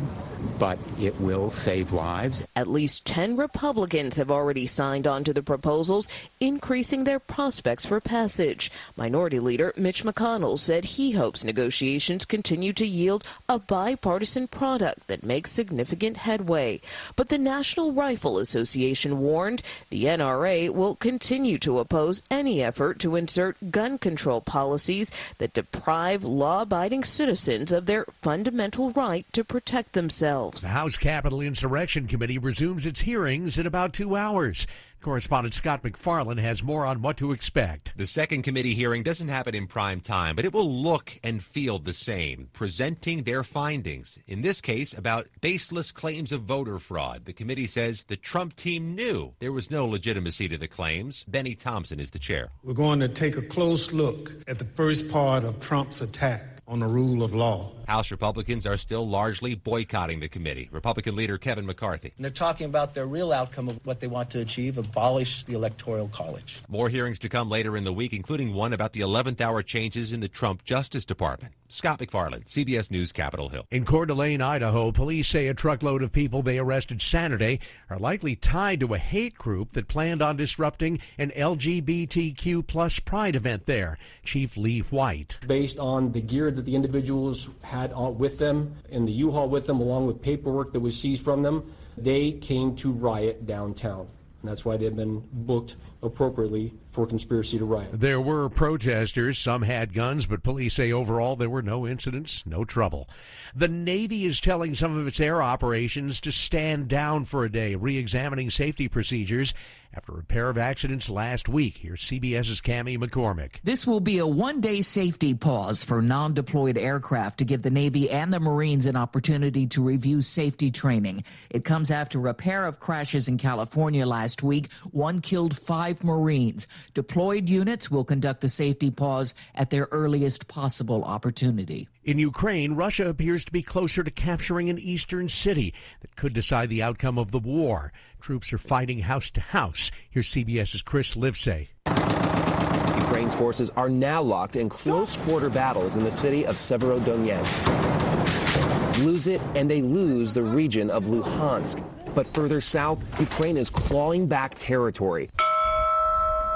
but it will save lives. At least 10 Republicans have already signed on to the proposals, increasing their prospects for passage. Minority Leader Mitch McConnell said he hopes negotiations continue to yield a bipartisan product that makes significant headway. But the National Rifle Association warned the NRA will continue to oppose any effort to insert gun control policies that deprive law abiding citizens of their fundamental right to protect themselves. The House Capitol Insurrection Committee resumes its hearings in about two hours. Correspondent Scott MacFarlane has more on what to expect. The second committee hearing doesn't happen in prime time, but it will look and feel the same, presenting their findings. In this case, about baseless claims of voter fraud. The committee says the Trump team knew there was no legitimacy to the claims. Bennie Thompson is the chair. We're going to take a close look at the first part of Trump's attack on the rule of law. House Republicans are still largely boycotting the committee. Republican leader Kevin McCarthy. And they're talking about their real outcome of what they want to achieve abolish the Electoral College. More hearings to come later in the week, including one about the 11th hour changes in the Trump Justice Department. Scott MacFarlane, CBS News, Capitol Hill. In Coeur d'Alene, Idaho, police say a truckload of people they arrested Saturday are likely tied to a hate group that planned on disrupting an LGBTQ plus pride event there. Chief Lee White. Based on the gear that the individuals had on, with them and the U-Haul with them, along with paperwork that was seized from them, they came to riot downtown. And that's why they've been booked appropriately for conspiracy to riot. There were protesters. Some had guns, but police say overall there were no incidents, no trouble. The Navy is telling some of its air operations to stand down for a day, re examining safety procedures after a pair of accidents last week. Here's CBS's Cami McCormick. This will be a one day safety pause for non deployed aircraft to give the Navy and the Marines an opportunity to review safety training. It comes after a pair of crashes in California last week. One killed five Marines. Deployed units will conduct the safety pause at their earliest possible opportunity. In Ukraine, Russia appears to be closer to capturing an eastern city that could decide the outcome of the war. Troops are fighting house to house. Here's CBS's Chris Livesay. Ukraine's forces are now locked in close quarter battles in the city of Severodonetsk. Lose it, and they lose the region of Luhansk. But further south, Ukraine is clawing back territory.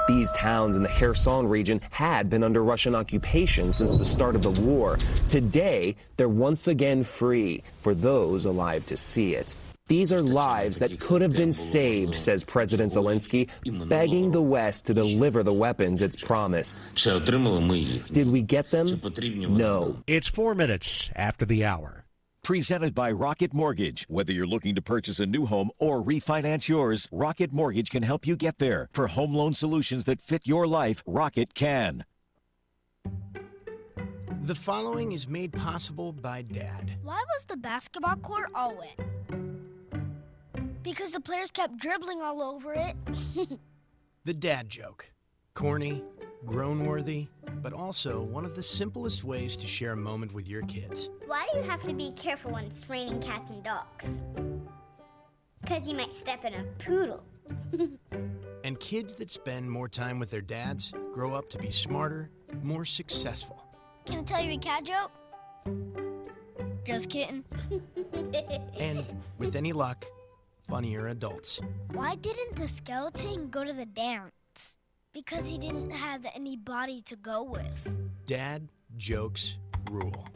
These towns in the Kherson region had been under Russian occupation since the start of the war. Today, they're once again free for those alive to see it. These are lives that could have been saved, says President Zelensky, begging the West to deliver the weapons it's promised. Did we get them? No. It's four minutes after the hour. Presented by Rocket Mortgage. Whether you're looking to purchase a new home or refinance yours, Rocket Mortgage can help you get there. For home loan solutions that fit your life, Rocket can. The following is made possible by Dad. Why was the basketball court all wet? Because the players kept dribbling all over it. The dad joke. Corny, grown worthy, but also one of the simplest ways to share a moment with your kids. Why do you have to be careful when it's raining cats and dogs? Because you might step in a poodle. And kids that spend more time with their dads grow up to be smarter, more successful. Can I tell you a cat joke? Just kidding. And with any luck, funnier adults. Why didn't the skeleton go to the dance? Because he didn't have any body to go with. Dad jokes rule.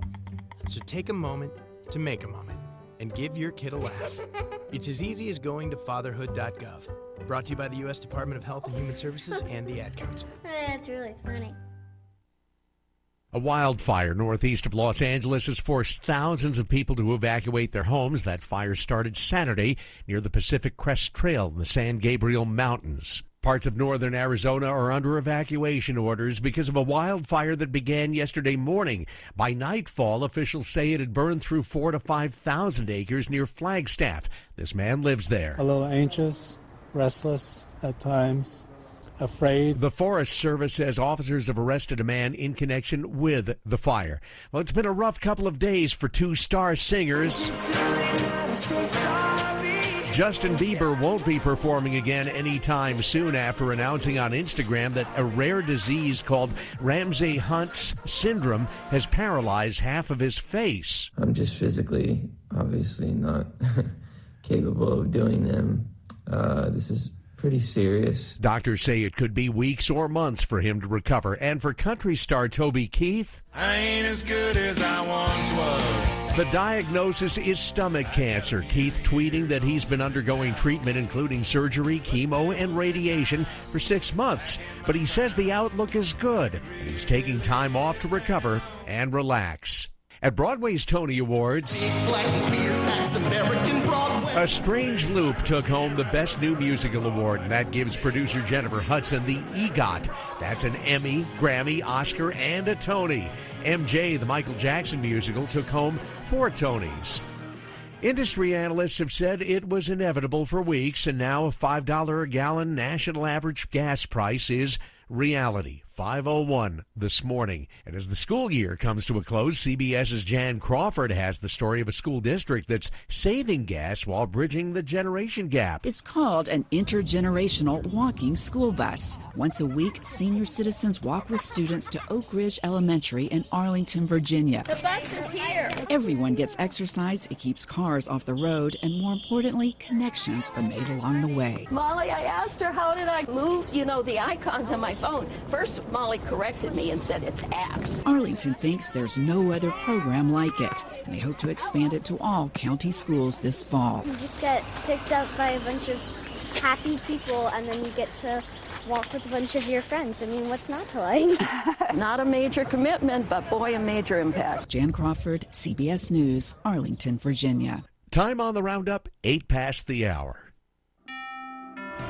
So take a moment to make a moment and give your kid a laugh. It's as easy as going to fatherhood.gov. Brought to you by the U.S. Department of Health and Human Services and the Ad Council. That's really funny. A wildfire northeast of Los Angeles has forced thousands of people to evacuate their homes. That fire started Saturday near the Pacific Crest Trail in the San Gabriel Mountains. Parts of northern Arizona are under evacuation orders because of a wildfire that began yesterday morning. By nightfall, officials say it had burned through four to five thousand acres near Flagstaff. This man lives there. A little anxious, restless at times. Afraid. The Forest Service says officers have arrested a man in connection with the fire. Well, it's been a rough couple of days for two star singers. Justin Bieber won't be performing again anytime soon after announcing on Instagram that a rare disease called Ramsay Hunt's syndrome has paralyzed half of his face. I'm just physically, obviously, not capable of doing them. Uh, this is pretty serious. Doctors say it could be weeks or months for him to recover. And for country star Toby Keith, I ain't as good as I once was. The diagnosis is stomach cancer. Keith tweeting that he's been undergoing treatment, including surgery, chemo, and radiation, for six months. But he says the outlook is good, and he's taking time off to recover and relax. At Broadway's Tony Awards, A Strange Loop took home the Best New Musical Award, and that gives producer Jennifer Hudson the EGOT. That's an Emmy, Grammy, Oscar, and a Tony. MJ, the Michael Jackson musical, took home four Tonys. Industry analysts have said it was inevitable for weeks, and now a $5 a gallon national average gas price is reality. 501 this morning. And as the school year comes to a close, CBS's Jan Crawford has the story of a school district that's saving gas while bridging the generation gap. It's called an intergenerational walking school bus. Once a week, senior citizens walk with students to Oak Ridge Elementary in Arlington, Virginia. The bus is here. Everyone gets exercise, it keeps cars off the road, and more importantly, connections are made along the way. Molly, I asked her how did I move, you know, the icons on my phone. First, Molly corrected me and said it's apps. Arlington thinks there's no other program like it, and they hope to expand it to all county schools this fall. You just get picked up by a bunch of happy people, and then you get to walk with a bunch of your friends. I mean, what's not to like? Not a major commitment, but boy, a major impact. Jan Crawford, CBS News, Arlington, Virginia. Time on the roundup, 8 past the hour.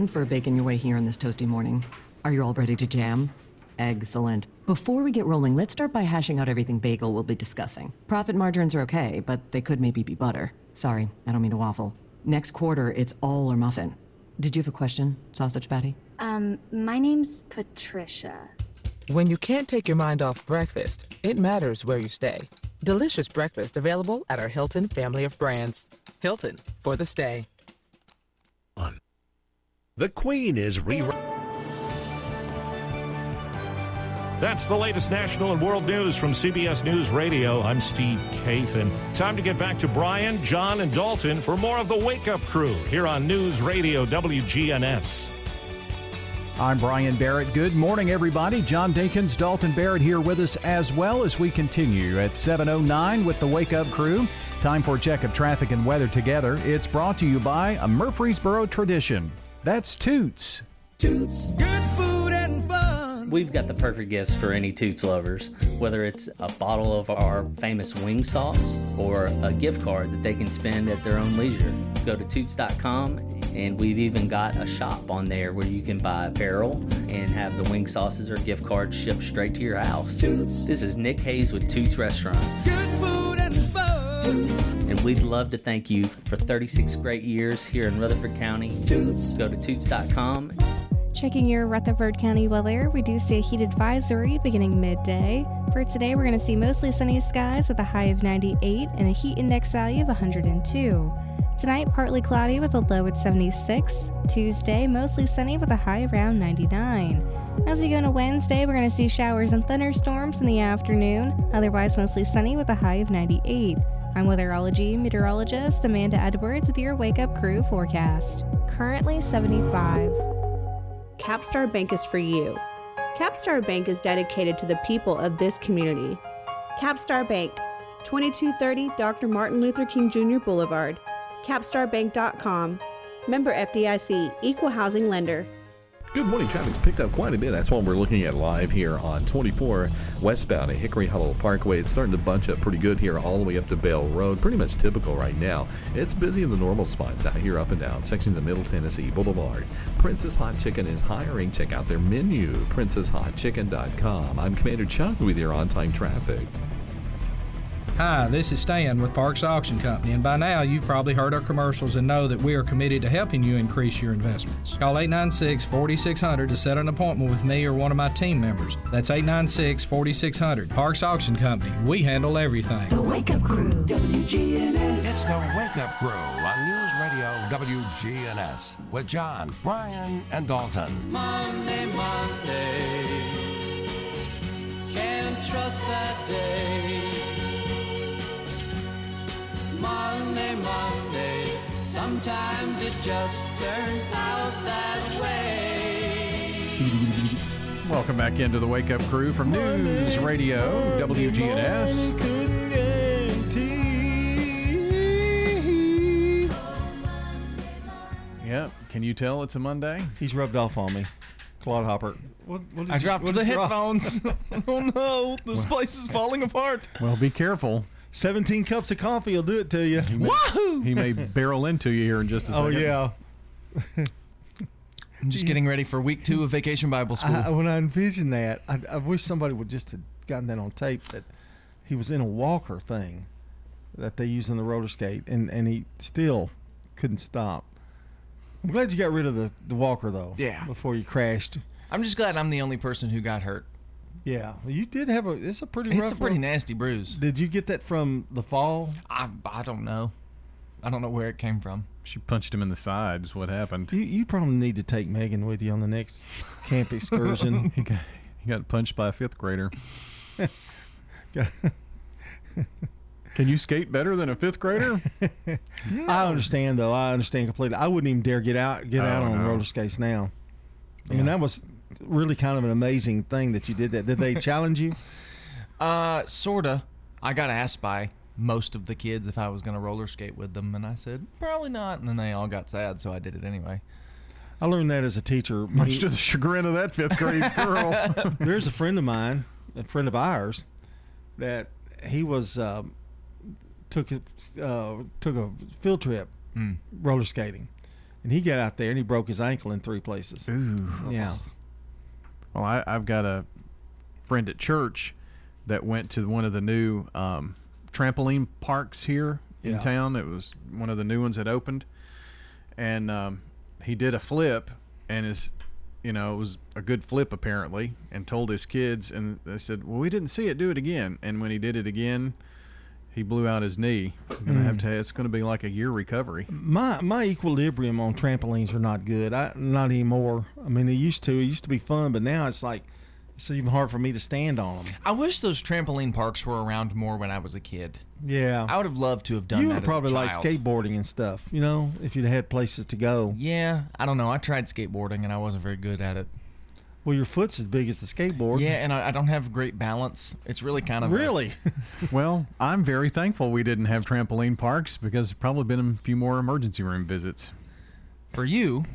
everyone, for baking your way here on this toasty morning. Are you all ready to jam? Excellent. Before we get rolling, let's start by hashing out everything bagel will be discussing. Profit margins are okay, but they could maybe be butter. Sorry, I don't mean to waffle. Next quarter, it's all or muffin. Did you have a question, Sausage Patty? Um, my name's Patricia. When you can't take your mind off breakfast, it matters where you stay. Delicious breakfast available at our Hilton family of brands. Hilton for the stay. The Queen is re. That's the latest national and world news from CBS News Radio. I'm Steve Kathan. Time to get back to Brian, John, and Dalton for more of the Wake Up Crew here on News Radio WGNS. I'm Brian Barrett. Good morning, everybody. John Dinkins, Dalton Barrett here with us as well as we continue at 7.09 with the Wake Up Crew. Time for a check of traffic and weather together. It's brought to you by a Murfreesboro tradition. That's Toots. Toots. Good food and fun. We've got the perfect gifts for any Toots lovers, whether it's a bottle of our famous wing sauce or a gift card that they can spend at their own leisure. Go to Toots.com and we've even got a shop on there where you can buy apparel and have the wing sauces or gift cards shipped straight to your house. Toots. This is Nick Hayes with Toots Restaurants. Good food and fun. We'd love to thank you for 36 great years here in Rutherford County. Toots. Go to Toots.com. Checking your Rutherford County weather, we do see a heat advisory beginning midday. For today, we're going to see mostly sunny skies with a high of 98 and a heat index value of 102. Tonight, partly cloudy with a low at 76. Tuesday, mostly sunny with a high around 99. As we go into Wednesday, we're going to see showers and thunderstorms in the afternoon, otherwise mostly sunny with a high of 98. I'm weatherology meteorologist Amanda Edwards with your Wake Up Crew forecast. Currently 75. Capstar Bank is for you. Capstar Bank is dedicated to the people of this community. Capstar Bank, 2230 Dr. Martin Luther King Jr. Boulevard, capstarbank.com. Member FDIC, Equal Housing Lender. Good morning. Traffic's picked up quite a bit. That's what we're looking at live here on 24 westbound at Hickory Hollow Parkway. It's starting to bunch up pretty good here all the way up to Bell Road. Pretty much typical right now. It's busy in the normal spots out here up and down sections of Middle Tennessee Boulevard. Princess Hot Chicken is hiring. Check out their menu, princesshotchicken.com. I'm Commander Chuck with your on-time traffic. Hi, this is Stan with Parks Auction Company, and by now you've probably heard our commercials and know that we are committed to helping you increase your investments. Call 896 4600 to set an appointment with me or one of my team members. That's 896 4600. Parks Auction Company. We handle everything. The Wake Up Crew, WGNS. It's the Wake Up Crew on News Radio WGNS with John, Brian, and Dalton. Monday, Monday. Can't trust that day. Monday, Monday. Sometimes it just turns out that way. Welcome back into the Wake Up Crew from News Radio WGNS. Yep. Can you tell it's a Monday? He's rubbed off on me. Claude Hopper. What, what did I you- dropped what the drop? headphones. oh no, this place is falling apart. Well, be careful. 17 cups of coffee will do it to you. He may, Woohoo! he may barrel into you here in just a second. Oh, second. yeah. I'm just getting ready for week two of Vacation Bible School. I, when I envision that, I, I wish somebody would just have gotten that on tape that he was in a walker thing that they use in the roller skate, and, and he still couldn't stop. I'm glad you got rid of the, the walker, though. Yeah. Before you crashed. I'm just glad I'm the only person who got hurt. Yeah. Well, you did have a. It's a pretty. It's rough a pretty one. nasty bruise. Did you get that from the fall? I I don't know. I don't know where it came from. She punched him in the side. Is what happened. You you probably need to take Megan with you on the next camp excursion. he got he got punched by a fifth grader. Can you skate better than a fifth grader? I understand though. I understand completely. I wouldn't even dare get out get out on no. roller skates now. I mean that was really kind of an amazing thing that you did that. Did they challenge you? Uh, sorta. I got asked by most of the kids if I was gonna roller skate with them, and I said probably not. And then they all got sad, so I did it anyway. I learned that as a teacher. Much to the chagrin of that fifth grade girl. There's a friend of mine, a friend of ours, that he was um, took a, uh, took a field trip Mm. roller skating, and he got out there and he broke his ankle in three places. Ooh. Yeah. Well, I, I've got a friend at church that went to one of the new um, trampoline parks here in Yeah. town. It was one of the new ones that opened, and um, he did a flip, and his, you know, it was a good flip apparently, and told his kids, and they said, "Well, we didn't see it. Do it again." And when he did it again, he blew out his knee. Gonna have to. Mm. It's going to be like a year recovery. My my equilibrium on trampolines are not good. I not anymore. I mean, it used to. It used to be fun, but now it's like it's even hard for me to stand on them. I wish those trampoline parks were around more when I was a kid. Yeah. I would have loved to have done you that. would as a probably like skateboarding and stuff, you know, if you'd had places to go. Yeah, I don't know. I tried skateboarding and I wasn't very good at it. Well, your foot's as big as the skateboard. Yeah, and I, I don't have great balance. It's really kind of a- Really? well, I'm very thankful we didn't have trampoline parks because probably been a few more emergency room visits. For you?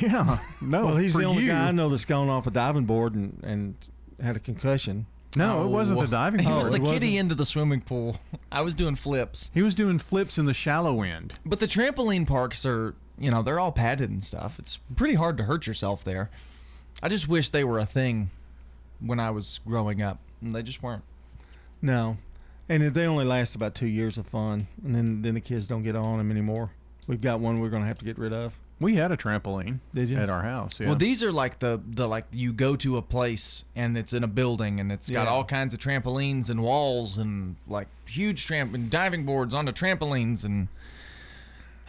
Yeah. No. well, he's for the only you. guy I know that's gone off a diving board and, and had a concussion. No, it wasn't the oh, diving He board. was the It wasn't. kiddie into the swimming pool. I was doing flips. He was doing flips in the shallow end. But the trampoline parks are, you know, they're all padded and stuff. It's pretty hard to hurt yourself there. I just wish they were a thing when I was growing up. And they just weren't. No, and they only last about two years of fun, and then then the kids don't get on them anymore. We've got one we're going to have to get rid of. We had a trampoline. Did you? At our house. Yeah. Well, these are like the the like you go to a place and it's in a building and it's got Yeah. all kinds of trampolines and walls and like huge tramp and diving boards onto trampolines and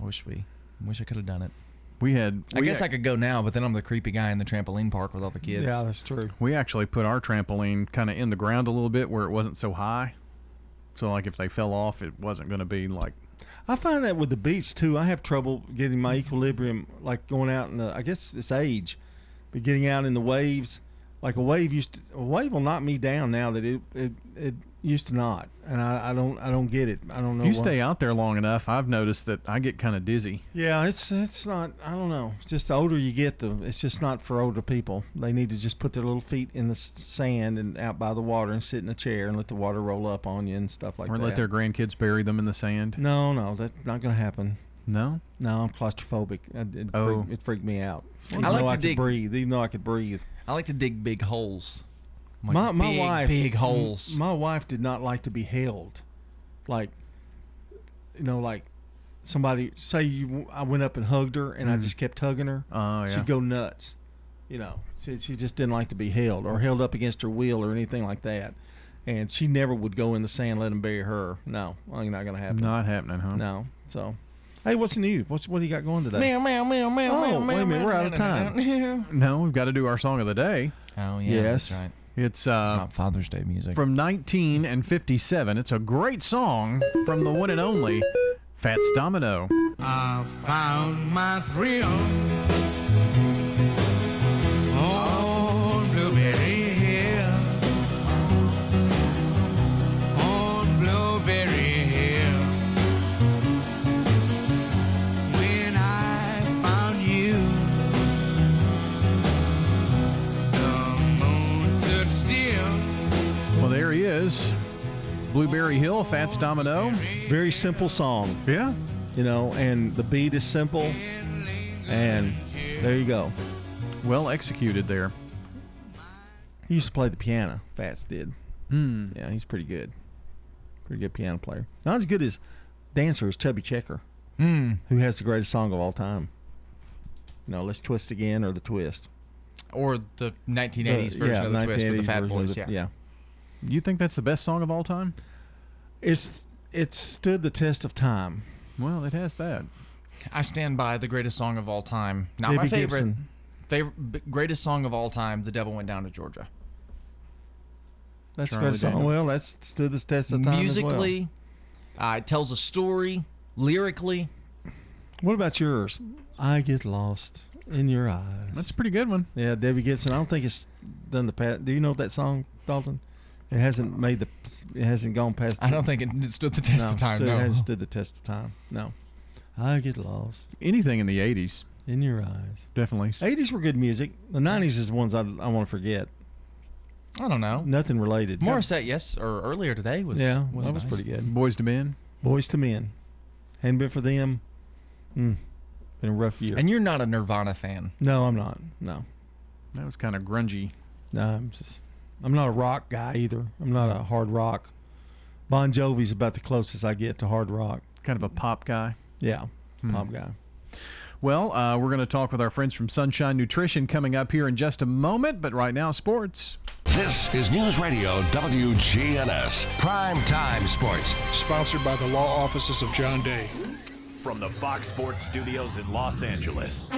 I wish we I wish I could have done it. We had. I we guess ac- I could go now, but then I'm the creepy guy in the trampoline park with all the kids. Yeah, that's true. We actually put our trampoline kind of in the ground a little bit where it wasn't so high. So like if they fell off, it wasn't going to be like. I find that with the beach too. I have trouble getting my equilibrium, like going out in the. I guess it's age, but getting out in the waves. Like a wave used to, a wave will knock me down now that it it, it Used to not, and I, I don't I don't get it. I don't know. If you why. stay out there long enough, I've noticed that I get kind of dizzy. Yeah, it's it's not. I don't know. Just the older you get, the it's just not for older people. They need to just put their little feet in the sand and out by the water and sit in a chair and let the water roll up on you and stuff like or that. Or let their grandkids bury them in the sand. No, no, that's not going to happen. No, no, I'm claustrophobic. It, it, Oh. freaked, it freaked me out. I like though to I could dig- breathe, even though I could breathe. I like to dig big holes. Like my my big, wife, big holes. My wife did not like to be held, like, you know, like somebody say you. I went up and hugged her, and I Mhm. just kept hugging her. Oh, yeah. She'd go nuts. You know, she, she just didn't like to be held or held up against her wheel or anything like that. And she never would go in the sand, let him bury her. No, ain't not gonna happen. Not happening, huh? No. So, hey, what's new? What's what do you got going today? Meow, meow, meow, meow, Oh, meow, wait a meow, minute, we're meow, out of meow, time. meow. No, we've got to do our song of the day. Oh yeah, yes, that's right. It's uh, It's not Father's Day music. from 19 and 57. It's a great song from the one and only Fats Domino. I found my thrill is. Blueberry Hill, Fats Domino. Very simple song. Yeah. You know, and the beat is simple, and there you go. Well executed there. He used to play the piano. Fats did. Hmm. Yeah, he's pretty good. Pretty good piano player. Not as good as dancer as Chubby Checker, Hmm. who has the greatest song of all time. You know, let's twist again or the twist. Or the 1980s The- version yeah, of the twist with 1980s the Fat version of Boys. the- yeah. Yeah. You think that's the best song of all time? It's it's stood the test of time. Well, it has that. I stand by the greatest song of all time. Not my favorite. Gibson. Favorite, greatest song of all time. The Devil Went Down to Georgia. That's Charlie a great song. Daniels. Well, that's stood the test of time Musically, uh, it tells a story. Lyrically. What about yours? I get lost in your eyes. That's a pretty good one. Yeah, Debbie Gibson. I don't think it's done the pat. Do you know that song, Dalton? It hasn't made the. It hasn't gone past. I don't think it stood the test no, of time. so No, It hasn't stood the test of time. No. I get lost Anything in the 80s, in your eyes. definitely. 80s were good music. The 90s is the ones I, I want to forget. I don't know. Nothing related. Morissette, yes, or earlier today was yeah, was that was pretty good. Boyz II Men. Boyz II Men. Hadn't been for them. Mm, been a rough year. And you're not a Nirvana fan. no, I'm not. No. That was kind of grungy. No, I'm just. I'm not a rock guy either. I'm not a hard rock. Bon Jovi's about the closest I get to hard rock. Kind of a pop guy. Yeah, Hmm. pop guy. Well, uh, we're going to talk with our friends from Sunshine Nutrition coming up here in just a moment, but right now, sports. This is News Radio WGNS. Prime Time Sports. Sponsored by the law offices of John Day. From the Fox Sports Studios in Los Angeles,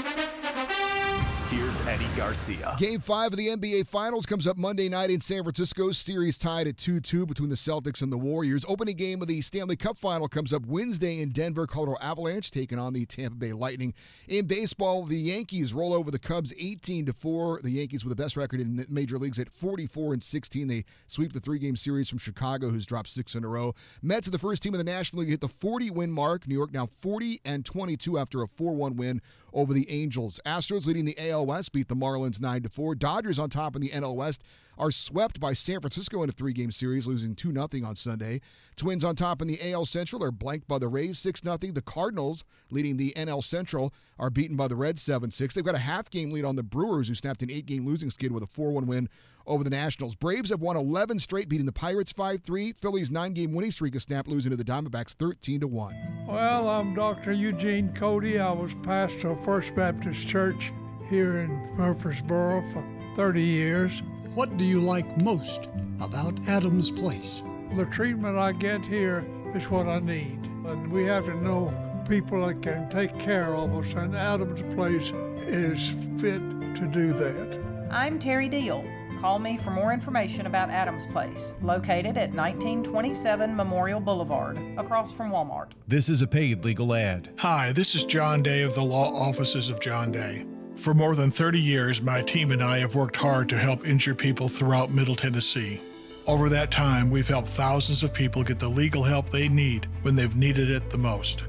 here's Eddie Garcia. Game five of the NBA Finals comes up Monday night in San Francisco. Series tied at 2 2 between the Celtics and the Warriors. Opening game of the Stanley Cup Final comes up Wednesday in Denver. Colorado Avalanche taking on the Tampa Bay Lightning. In baseball, the Yankees roll over the Cubs 18 to 4. The Yankees with the best record in the major leagues at 44 and 16. They sweep the three game series from Chicago, who's dropped six in a row. Mets are the first team in the National League hit the 40 win mark. New York now 40 and 22 after a 4 1 win over the Angels. Astros leading the AL West beat the Marlins 9 to 4. Dodgers on top in the NL West are swept by San Francisco in a three-game series, losing 2 0 on Sunday. Twins on top in the AL Central are blanked by the Rays 6 0. The Cardinals, leading the NL Central, are beaten by the Reds 7 6. They've got a half game lead on the Brewers, who snapped an eight game losing skid with a 4 1 win over the Nationals. Braves have won 11 straight, beating the Pirates 5 3. Phillies' nine game winning streak is snapped, losing to the Diamondbacks 13 1. Well, I'm Dr. Eugene Cody. I was pastor of First Baptist Church here in Murfreesboro for 30 years. What do you like most about Adams Place? The treatment I get here is what I need. And we have to know people that can take care of us, and Adams Place is fit to do that. I'm Terry Deal. Call me for more information about Adams Place, located at 1927 Memorial Boulevard, across from Walmart. This is a paid legal ad. Hi, this is John Day of the law offices of John Day. For more than 30 years, my team and I have worked hard to help injured people throughout Middle Tennessee. Over that time, we've helped thousands of people get the legal help they need when they've needed it the most.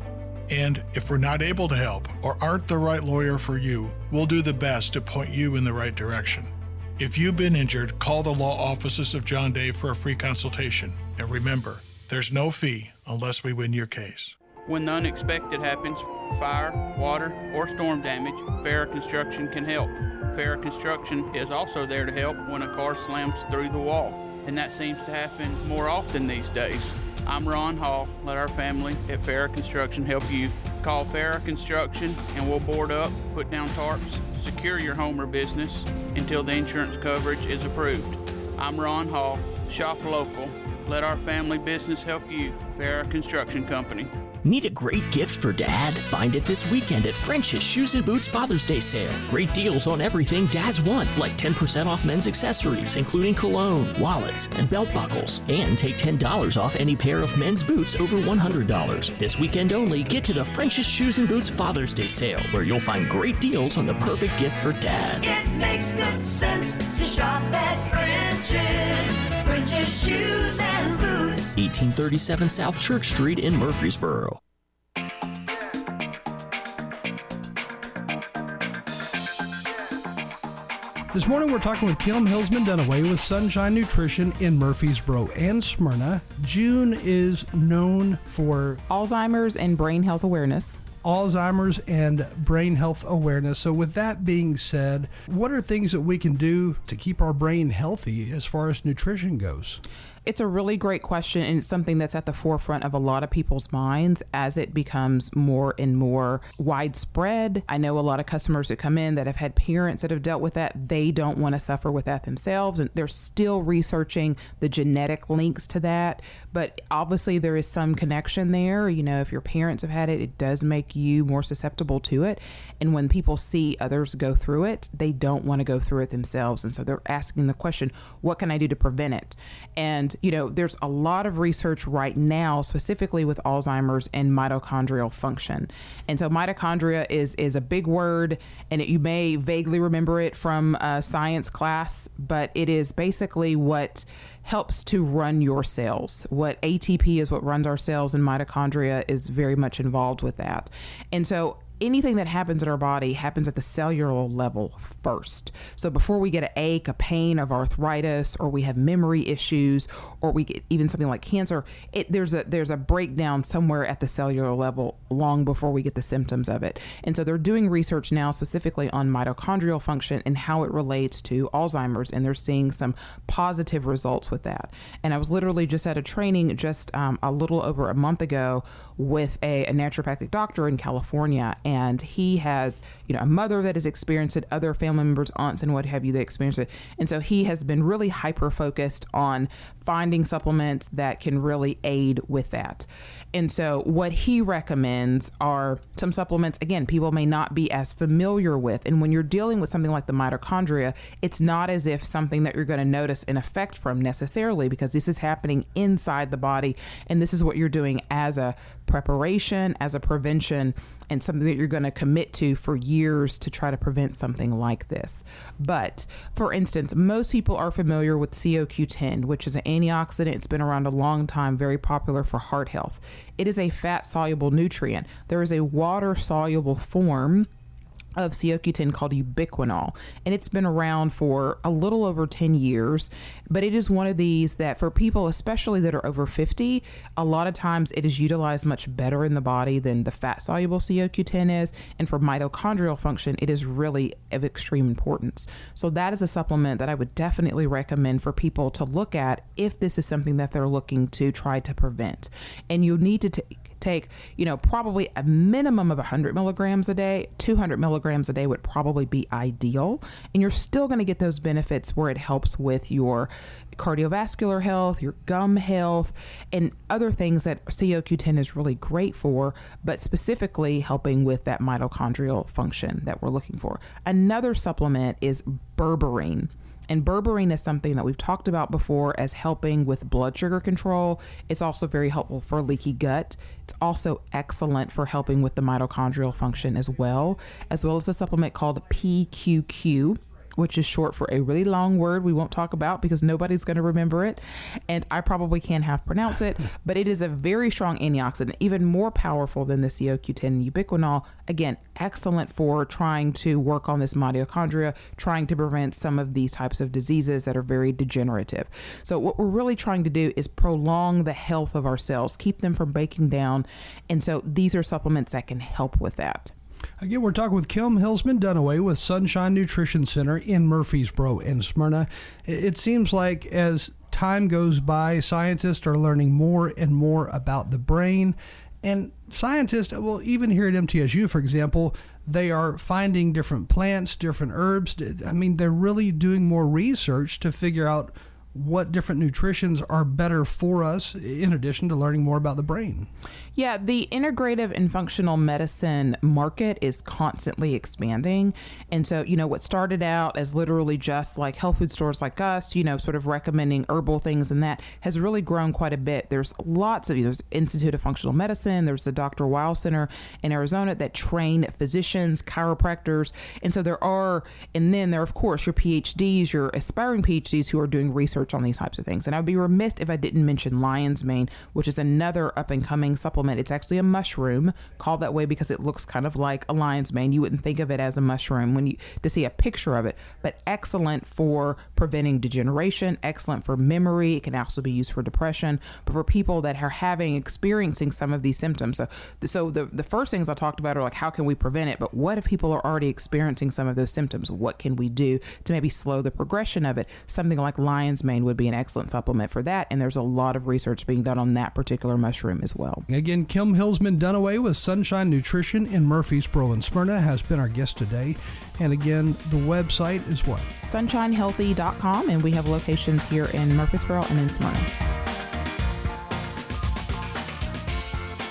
And if we're not able to help or aren't the right lawyer for you, we'll do the best to point you in the right direction. If you've been injured, call the law offices of John Day for a free consultation. And remember, there's no fee unless we win your case. When the unexpected happens, fire, water, or storm damage, Farrah Construction can help. Farrah Construction is also there to help when a car slams through the wall, and that seems to happen more often these days. I'm Ron Hall. Let our family at Farrah Construction help you. Call Farrah Construction and we'll board up, put down tarps, secure your home or business until the insurance coverage is approved. I'm Ron Hall. Shop local. Let our family business help you. Farrah Construction Company. Need a great gift for dad? Find it this weekend at French's Shoes and Boots Father's Day sale. Great deals on everything dads want, like 10% off men's accessories, including cologne, wallets, and belt buckles. And take $10 off any pair of men's boots over $100. This weekend only, get to the French's Shoes and Boots Father's Day sale, where you'll find great deals on the perfect gift for dad. It makes good sense to shop at French's. French's Shoes and Boots. 1837 South Church Street in Murfreesboro. This morning we're talking with Kim Hillsman Dunaway with Sunshine Nutrition in Murfreesboro and Smyrna. June is known for Alzheimer's and brain health awareness. Alzheimer's and brain health awareness. So, with that being said, what are things that we can do to keep our brain healthy as far as nutrition goes? It's a really great question, and it's something that's at the forefront of a lot of people's minds as it becomes more and more widespread. I know a lot of customers that come in that have had parents that have dealt with that. They don't want to suffer with that themselves, and they're still researching the genetic links to that. But obviously, there is some connection there. You know, if your parents have had it, it does make you more susceptible to it. And when people see others go through it, they don't want to go through it themselves. And so they're asking the question, what can I do to prevent it? And, you know, there's a lot of research right now, specifically with Alzheimer's and mitochondrial function. And so mitochondria is, is a big word, and it, you may vaguely remember it from a science class, but it is basically what helps to run your cells. What ATP is what runs our cells, and mitochondria is very much involved with that. And so anything that happens in our body happens at the cellular level first. So before we get an ache, a pain of arthritis, or we have memory issues, or we get even something like cancer, it, there's a there's a breakdown somewhere at the cellular level long before we get the symptoms of it. And so they're doing research now specifically on mitochondrial function and how it relates to Alzheimer's, and they're seeing some positive results with that. And I was literally just at a training just um, a little over a month ago with a, a naturopathic doctor in California and he has you know a mother that has experienced it other family members aunts and what have you that experience it. And so he has been really hyper focused on finding supplements that can really aid with that. And so what he recommends are some supplements again people may not be as familiar with. And when you're dealing with something like the mitochondria it's not as if something that you're going to notice an effect from necessarily because this is happening inside the body and this is what you're doing as a preparation as a prevention and something that you're going to commit to for years to try to prevent something like this. But for instance, most people are familiar with CoQ10, which is an antioxidant. It's been around a long time, very popular for heart health. It is a fat soluble nutrient. There is a water soluble form of CoQ10 called ubiquinol, and it's been around for a little over 10 years. But it is one of these that, for people, especially that are over 50, a lot of times it is utilized much better in the body than the fat soluble CoQ10 is. And for mitochondrial function, it is really of extreme importance. So, that is a supplement that I would definitely recommend for people to look at if this is something that they're looking to try to prevent. And you need to take take, you know, probably a minimum of 100 milligrams a day. 200 milligrams a day would probably be ideal. And you're still going to get those benefits where it helps with your cardiovascular health, your gum health, and other things that CoQ10 is really great for, but specifically helping with that mitochondrial function that we're looking for. Another supplement is berberine. And berberine is something that we've talked about before as helping with blood sugar control. It's also very helpful for leaky gut. It's also excellent for helping with the mitochondrial function as well, as well as a supplement called PQQ. Which is short for a really long word we won't talk about because nobody's going to remember it. And I probably can't half pronounce it, but it is a very strong antioxidant, even more powerful than the CoQ10 and ubiquinol. Again, excellent for trying to work on this mitochondria, trying to prevent some of these types of diseases that are very degenerative. So, what we're really trying to do is prolong the health of our cells, keep them from breaking down. And so, these are supplements that can help with that. Again, we're talking with Kim Hillsman Dunaway with Sunshine Nutrition Center in Murfreesboro and Smyrna. It it seems like as time goes by, scientists are learning more and more about the brain. And scientists, well, even here at MTSU, for example, they are finding different plants, different herbs. I mean, they're really doing more research to figure out what different nutritions are better for us, in addition to learning more about the brain. Yeah, the integrative and functional medicine market is constantly expanding. And so, you know, what started out as literally just like health food stores like us, you know, sort of recommending herbal things and that has really grown quite a bit. There's lots of, you there's Institute of Functional Medicine, there's the Dr. Weil Center in Arizona that train physicians, chiropractors. And so there are, and then there, are, of course, your PhDs, your aspiring PhDs who are doing research on these types of things. And I'd be remiss if I didn't mention lion's mane, which is another up and coming supplement. It's actually a mushroom called that way because it looks kind of like a lion's mane. You wouldn't think of it as a mushroom when you to see a picture of it, but excellent for preventing degeneration, excellent for memory. It can also be used for depression, but for people that are having experiencing some of these symptoms. So, so the the first things I talked about are like how can we prevent it, but what if people are already experiencing some of those symptoms? What can we do to maybe slow the progression of it? Something like lion's mane would be an excellent supplement for that, and there's a lot of research being done on that particular mushroom as well. Again, Kim Hillsman Dunaway with Sunshine Nutrition in Murfreesboro and Smyrna has been our guest today. And again, the website is what? sunshinehealthy.com and we have locations here in Murfreesboro and in Smyrna.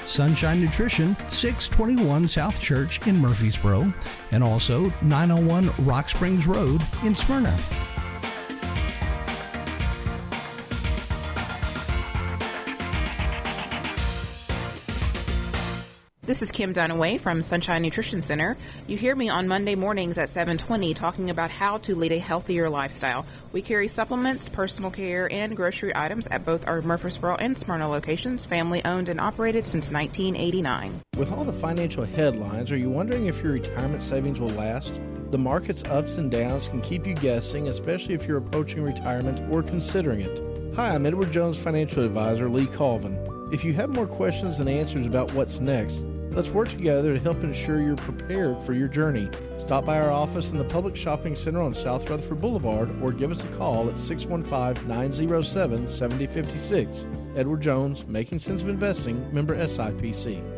Sunshine Nutrition, 621 South Church in Murfreesboro, and also 901 Rock Springs Road in Smyrna. This is Kim Dunaway from Sunshine Nutrition Center. You hear me on Monday mornings at 7:20 talking about how to lead a healthier lifestyle. We carry supplements, personal care, and grocery items at both our Murfreesboro and Smyrna locations, family owned and operated since 1989. With all the financial headlines, are you wondering if your retirement savings will last? The market's ups and downs can keep you guessing, especially if you're approaching retirement or considering it. Hi, I'm Edward Jones financial advisor Lee Colvin. If you have more questions than answers about what's next, let's work together to help ensure you're prepared for your journey. Stop by our office in the Public Shopping Center on South Rutherford Boulevard or give us a call at 615 907 7056. Edward Jones, Making Sense of Investing, member SIPC.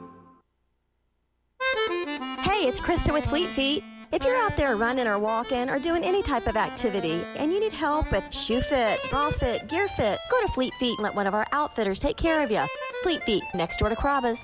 Hey, it's Krista with Fleet Feet. If you're out there running or walking or doing any type of activity and you need help with shoe fit, bra fit, gear fit, go to Fleet Feet and let one of our outfitters take care of you. Fleet Feet, next door to Carrabba's.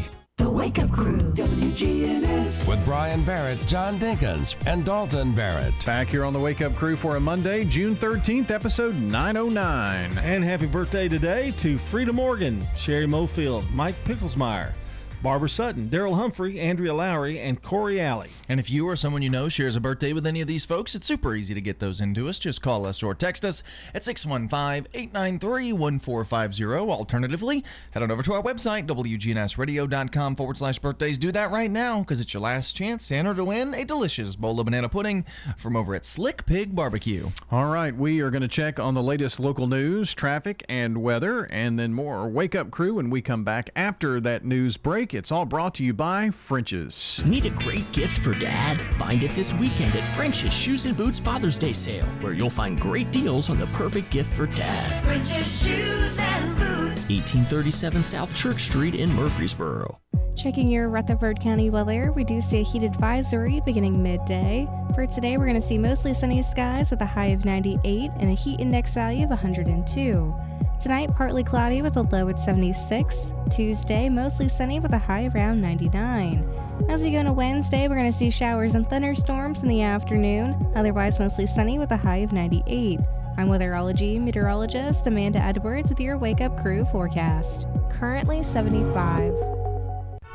The Wake Up Crew, WGNS. With Brian Barrett, John Dinkins, and Dalton Barrett. Back here on the Wake Up Crew for a Monday, June 13th, episode 909. And happy birthday today to Frida Morgan, Sherry Mofield, Mike Picklesmeyer, Barbara Sutton, Daryl Humphrey, Andrea Lowry, and Corey Alley. And if you or someone you know shares a birthday with any of these folks, it's super easy to get those into us. Just call us or text us at 615 893 1450. Alternatively, head on over to our website, WGNSradio.com forward slash birthdays. Do that right now because it's your last chance to enter to win a delicious bowl of banana pudding from over at Slick Pig Barbecue. All right, we are going to check on the latest local news, traffic, and weather, and then more Wake Up Crew when we come back after that news break. It's all brought to you by French's. Need a great gift for dad? Find it this weekend at French's Shoes and Boots Father's Day sale, where you'll find great deals on the perfect gift for dad. French's Shoes and Boots. 1837 South Church Street in Murfreesboro. Checking your Rutherford County weather, we do see a heat advisory beginning midday. For today, we're going to see mostly sunny skies with a high of 98 and a heat index value of 102. Tonight, partly cloudy with a low at 76. Tuesday, mostly sunny with a high around 99. As we go into Wednesday, we're going to see showers and thunderstorms in the afternoon, otherwise, mostly sunny with a high of 98. I'm weatherology meteorologist Amanda Edwards with your Wake Up Crew forecast. Currently 75.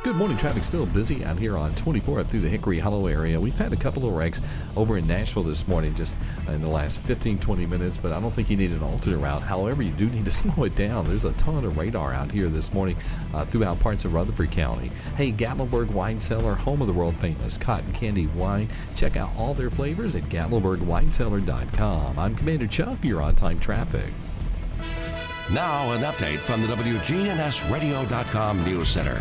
Good morning. Traffic still busy out here on 24 up through the Hickory Hollow area. We've had a couple of wrecks over in Nashville this morning just in the last 15, 20 minutes, but I don't think you need an alternate route. However, you do need to slow it down. There's a ton of radar out here this morning uh, throughout parts of Rutherford County. Hey, Gatlinburg Wine Cellar, home of the world famous cotton candy wine. Check out all their flavors at GatlinburgWineCellar.com. I'm Commander Chuck, you're on time traffic. Now, an update from the WGNSradio.com News Center.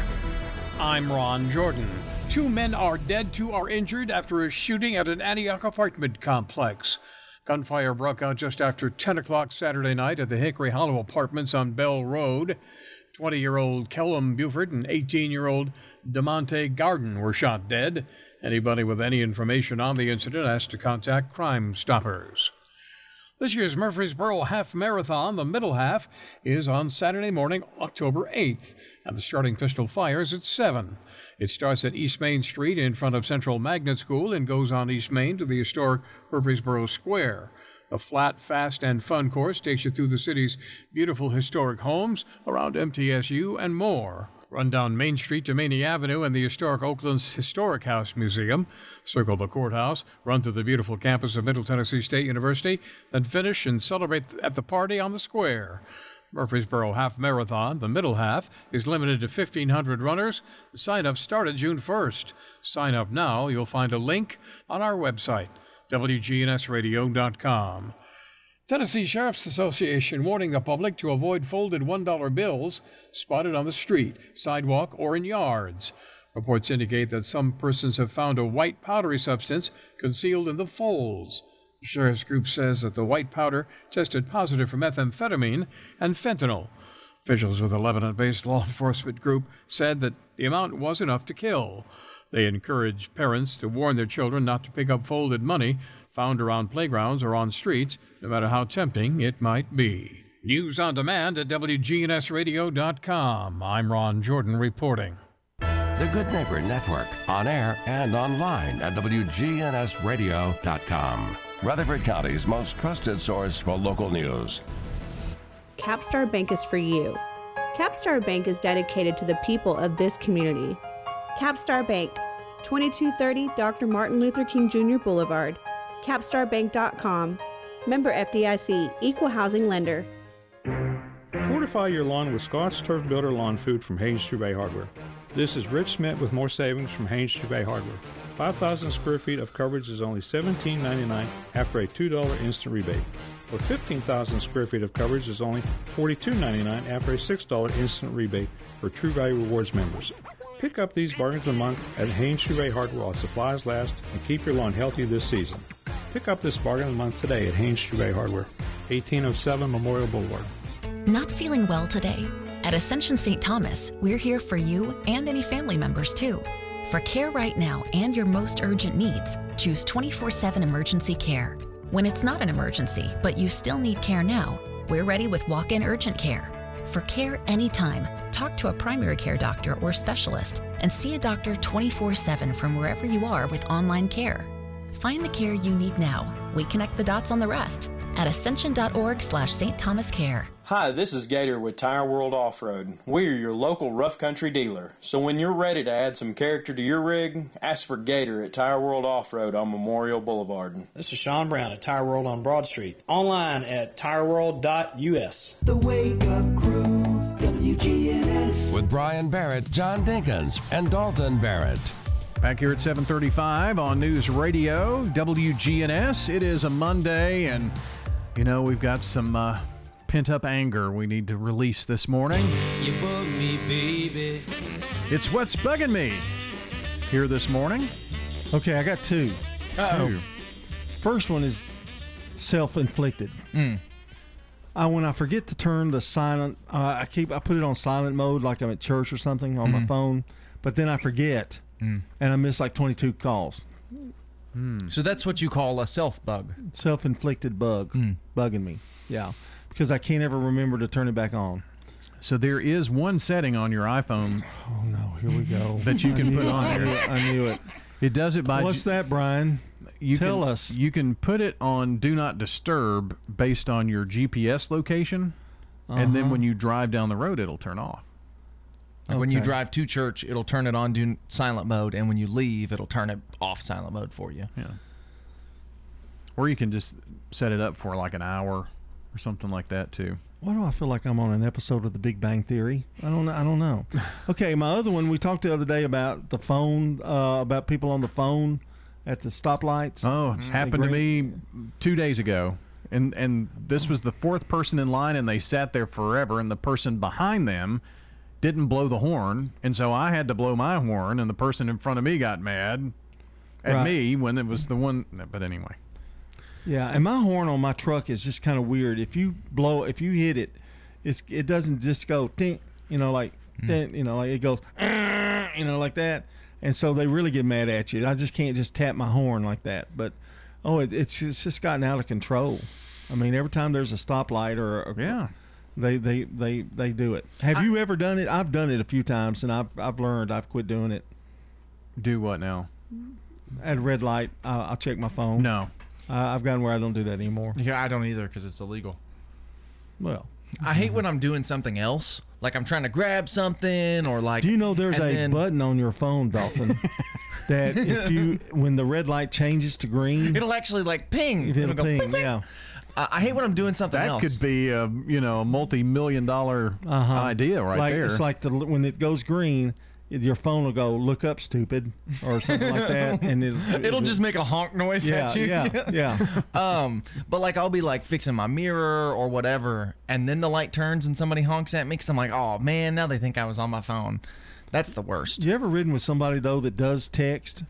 I'm Ron Jordan. Two men are dead, two are injured after a shooting at an Antioch apartment complex. Gunfire broke out just after 10 o'clock Saturday night at the Hickory Hollow Apartments on Bell Road. 20 year old Kellum Buford and 18 year old DeMonte Garden were shot dead. Anybody with any information on the incident has to contact Crime Stoppers. This year's Murfreesboro Half Marathon, the middle half, is on Saturday morning, October 8th, and the starting pistol fires at 7. It starts at East Main Street in front of Central Magnet School and goes on East Main to the historic Murfreesboro Square. The flat, fast, and fun course takes you through the city's beautiful historic homes, around MTSU, and more. Run down Main Street to Maney Avenue and the historic Oakland's Historic House Museum. Circle the courthouse, run through the beautiful campus of Middle Tennessee State University, then finish and celebrate at the party on the square. Murfreesboro Half Marathon, the middle half, is limited to 1,500 runners. Sign up started June 1st. Sign up now. You'll find a link on our website, WGNSradio.com. Tennessee Sheriff's Association warning the public to avoid folded $1 bills spotted on the street, sidewalk, or in yards. Reports indicate that some persons have found a white powdery substance concealed in the folds. The sheriff's group says that the white powder tested positive for methamphetamine and fentanyl. Officials with a Lebanon based law enforcement group said that the amount was enough to kill. They encourage parents to warn their children not to pick up folded money found around playgrounds or on streets, no matter how tempting it might be. News on demand at WGNSradio.com. I'm Ron Jordan reporting. The Good Neighbor Network, on air and online at WGNSradio.com. Rutherford County's most trusted source for local news. Capstar Bank is for you. Capstar Bank is dedicated to the people of this community. Capstar Bank, 2230 Dr. Martin Luther King Jr. Boulevard, capstarbank.com. Member FDIC, equal housing lender. Fortify your lawn with Scott's Turf Builder Lawn Food from Haynes True Value Hardware. This is Rich Smith with more savings from Haynes True Value Hardware. 5,000 square feet of coverage is only $17.99 after a $2 instant rebate. For 15,000 square feet of coverage is only $42.99 after a $6 instant rebate for True Value Rewards members. Pick up these bargains a month at Haynes True Value Hardware while supplies last and keep your lawn healthy this season. Pick up this bargain a month today at Haynes True Value Hardware, 1807 Memorial Boulevard. Not feeling well today? At Ascension St. Thomas, we're here for you and any family members too. For care right now and your most urgent needs, choose 24 7 emergency care. When it's not an emergency, but you still need care now, we're ready with walk in urgent care. For care anytime, talk to a primary care doctor or specialist and see a doctor 24 7 from wherever you are with online care. Find the care you need now. We connect the dots on the rest. at ascension.org slash St. Thomas Care. Hi, this is Gator with Tire World Off Road. We are your local rough country dealer. So when you're ready to add some character to your rig, ask for Gator at Tire World Off Road on Memorial Boulevard. This is Sean Brown at Tire World on Broad Street. Online at tireworld.us. The Wake Up Crew, WGNS. With Brian Barrett, John Dinkins, and Dalton Barrett. Back here at 7:35 on News Radio WGNS. It is a Monday, and you know we've got some uh, pent-up anger we need to release this morning. You bug me, baby. It's what's bugging me here this morning. Okay, I got 2 Uh-oh. Two. First one is self-inflicted. Mm. I when I forget to turn the silent, uh, I keep I put it on silent mode like I'm at church or something on my Mhm. phone, but then I forget Mm. and I miss like 22 calls. So that's what you call a self bug. Self-inflicted bug, bugging me. Yeah, because I can't ever remember to turn it back on. So there is one setting on your iPhone. Oh no, here we go. That you can put on I there. it. I knew it. It does it by. What's that, Brian? You Tell can, us. You can put it on Do Not Disturb based on your GPS location, and then Uh-huh. when you drive down the road, it'll turn off. Like when you drive to church, it'll turn it on do silent mode, and when you leave, it'll turn it off silent mode for you. Yeah. Or you can just set it up for like an hour or something like that too. Why do I feel like I'm on an episode of The Big Bang Theory? I don't. I don't know. Okay, my other one we talked the other day about the phone, uh, about people on the phone at the stoplights. Oh, it's happened to me two days ago, and and this was the fourth person in line, and they sat there forever, and the person behind them didn't blow the horn, and so I had to blow my horn, and the person in front of me got mad at Right. me when it was the one. But anyway, Yeah, and my horn on my truck is just kind of weird. If you blow, if you hit it, it's it doesn't just go tink, you know, like mm. ding, you know, like it goes, you know, like that. And so they really get mad at you. I just can't just tap my horn like that. But oh, it, it's it's just gotten out of control. I mean, every time there's a stoplight or a, yeah, they they they they do it. Have you ever done it? I've done it a few times, and I've I've learned. I've quit doing it. Do what now? At a red light, I'll, I'll check my phone. No, uh, I've gotten where I don't do that anymore. Yeah, I don't either because it's illegal. Well, I hate when I'm doing something else, like I'm trying to grab something or like. Do you know there's a then- button on your phone, Dalton, that if you when the red light changes to green, It'll actually like ping. it'll, It'll go ping. ping, ping. Yeah. I I hate when I'm doing something that else. could be a you know a multi-million dollar idea right Uh-huh. like, there. It's like the when it goes green, it- your phone will go "Look up, stupid" or something like that, and it, It'll just make a honk noise Yeah, at you. yeah, yeah. um, but like I'll be like fixing my mirror or whatever, and then the light turns and somebody honks at me because I'm like, oh man, now they think I was on my phone. That's the worst. You ever ridden with somebody though that does text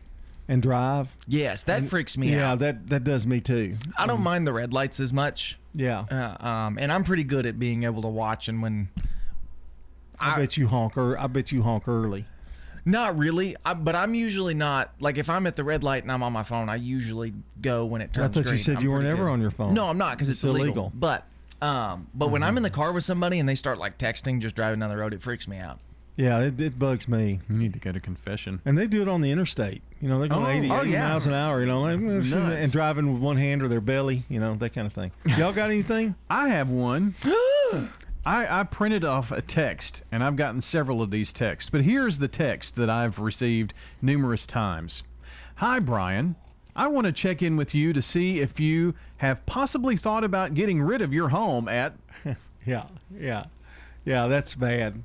and drive? Yes, that And- freaks me yeah, out. that that does me too. I don't mind the red lights as much. Yeah. Uh, um, and I'm pretty good at being able to watch and when. I, bet you honk. Or, I bet you honk early. Not really, I, but I'm usually not like if I'm at the red light and I'm on my phone. I usually go when it turns. Out. I turns. thought you said I'm you weren't pretty ever on your phone. No, I'm not because it's, It's illegal. illegal. But um, but when I'm in the car with somebody and they start like texting, just driving down the road, it freaks me out. Yeah, it, it bugs me. You need to go to confession. And they do it on the interstate. You know, they're going Oh, 80, oh, 80 yeah. miles an hour, you know, like, Nuts. and driving with one hand or their belly, you know, that kind of thing. Y'all got anything? I have one. I, I printed off a text, and I've gotten several of these texts, but here's the text that I've received numerous times. Hi, Brian. I want to check in with you to see if you have possibly thought about getting rid of your home at. Yeah, yeah, yeah. That's bad.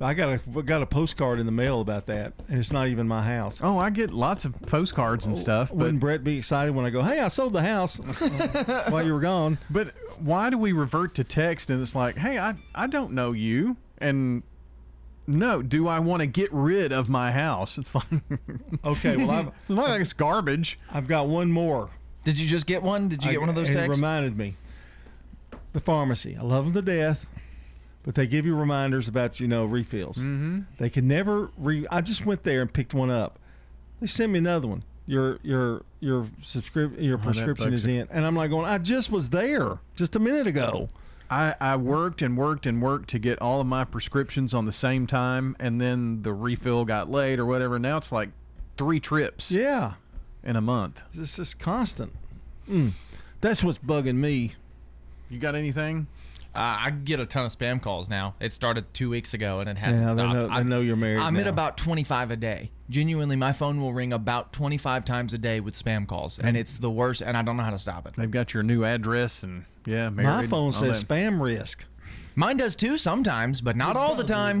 I got a got a postcard in the mail about that, and it's not even my house. Oh, I get lots of postcards and oh, stuff, but Wouldn't Brett be excited when I go, "Hey, I sold the house while you were gone"? But why do we revert to text and it's like, hey, I I don't know you, and no, do I want to get rid of my house? It's like, Okay, well, I've, it's not like it's garbage. I've got one more. Did you just get one? Did you I- get one of those and texts? Reminded me. The pharmacy. I love them to death, but they give you reminders about you know refills. Mm-hmm. They can never re. I just went there and picked one up. They sent me another one. Your your your subscrip your Oh, prescription is in, and I'm like going. I just was there just a minute ago. I, I worked and worked and worked to get all of my prescriptions on the same time, and then the refill got late or whatever. Now it's like three trips Yeah, in a month. this is constant. Mm. That's what's bugging me. You got anything? Uh, I get a ton of spam calls now. It started two weeks ago and it hasn't Yeah, they stopped. know- I'm- know you're married I'm at about 25 a day. Genuinely, my phone will ring about 25 times a day with spam calls, and Mm. it's the worst. And I don't know how to stop it. They've got your new address and yeah, married. My phone says spam risk. Mine does too sometimes, but not all the time.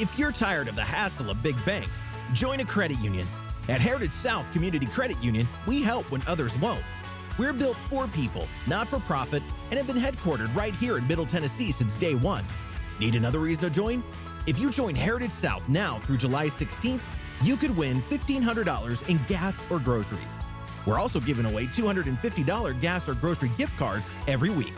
If you're tired of the hassle of big banks, join a credit union. At Heritage South Community Credit Union, we help when others won't. We're built for people, not for profit, and have been headquartered right here in Middle Tennessee since day one. Need another reason to join? If you join Heritage South now through July 16th, you could win $1,500 in gas or groceries. We're also giving away $250 gas or grocery gift cards every week.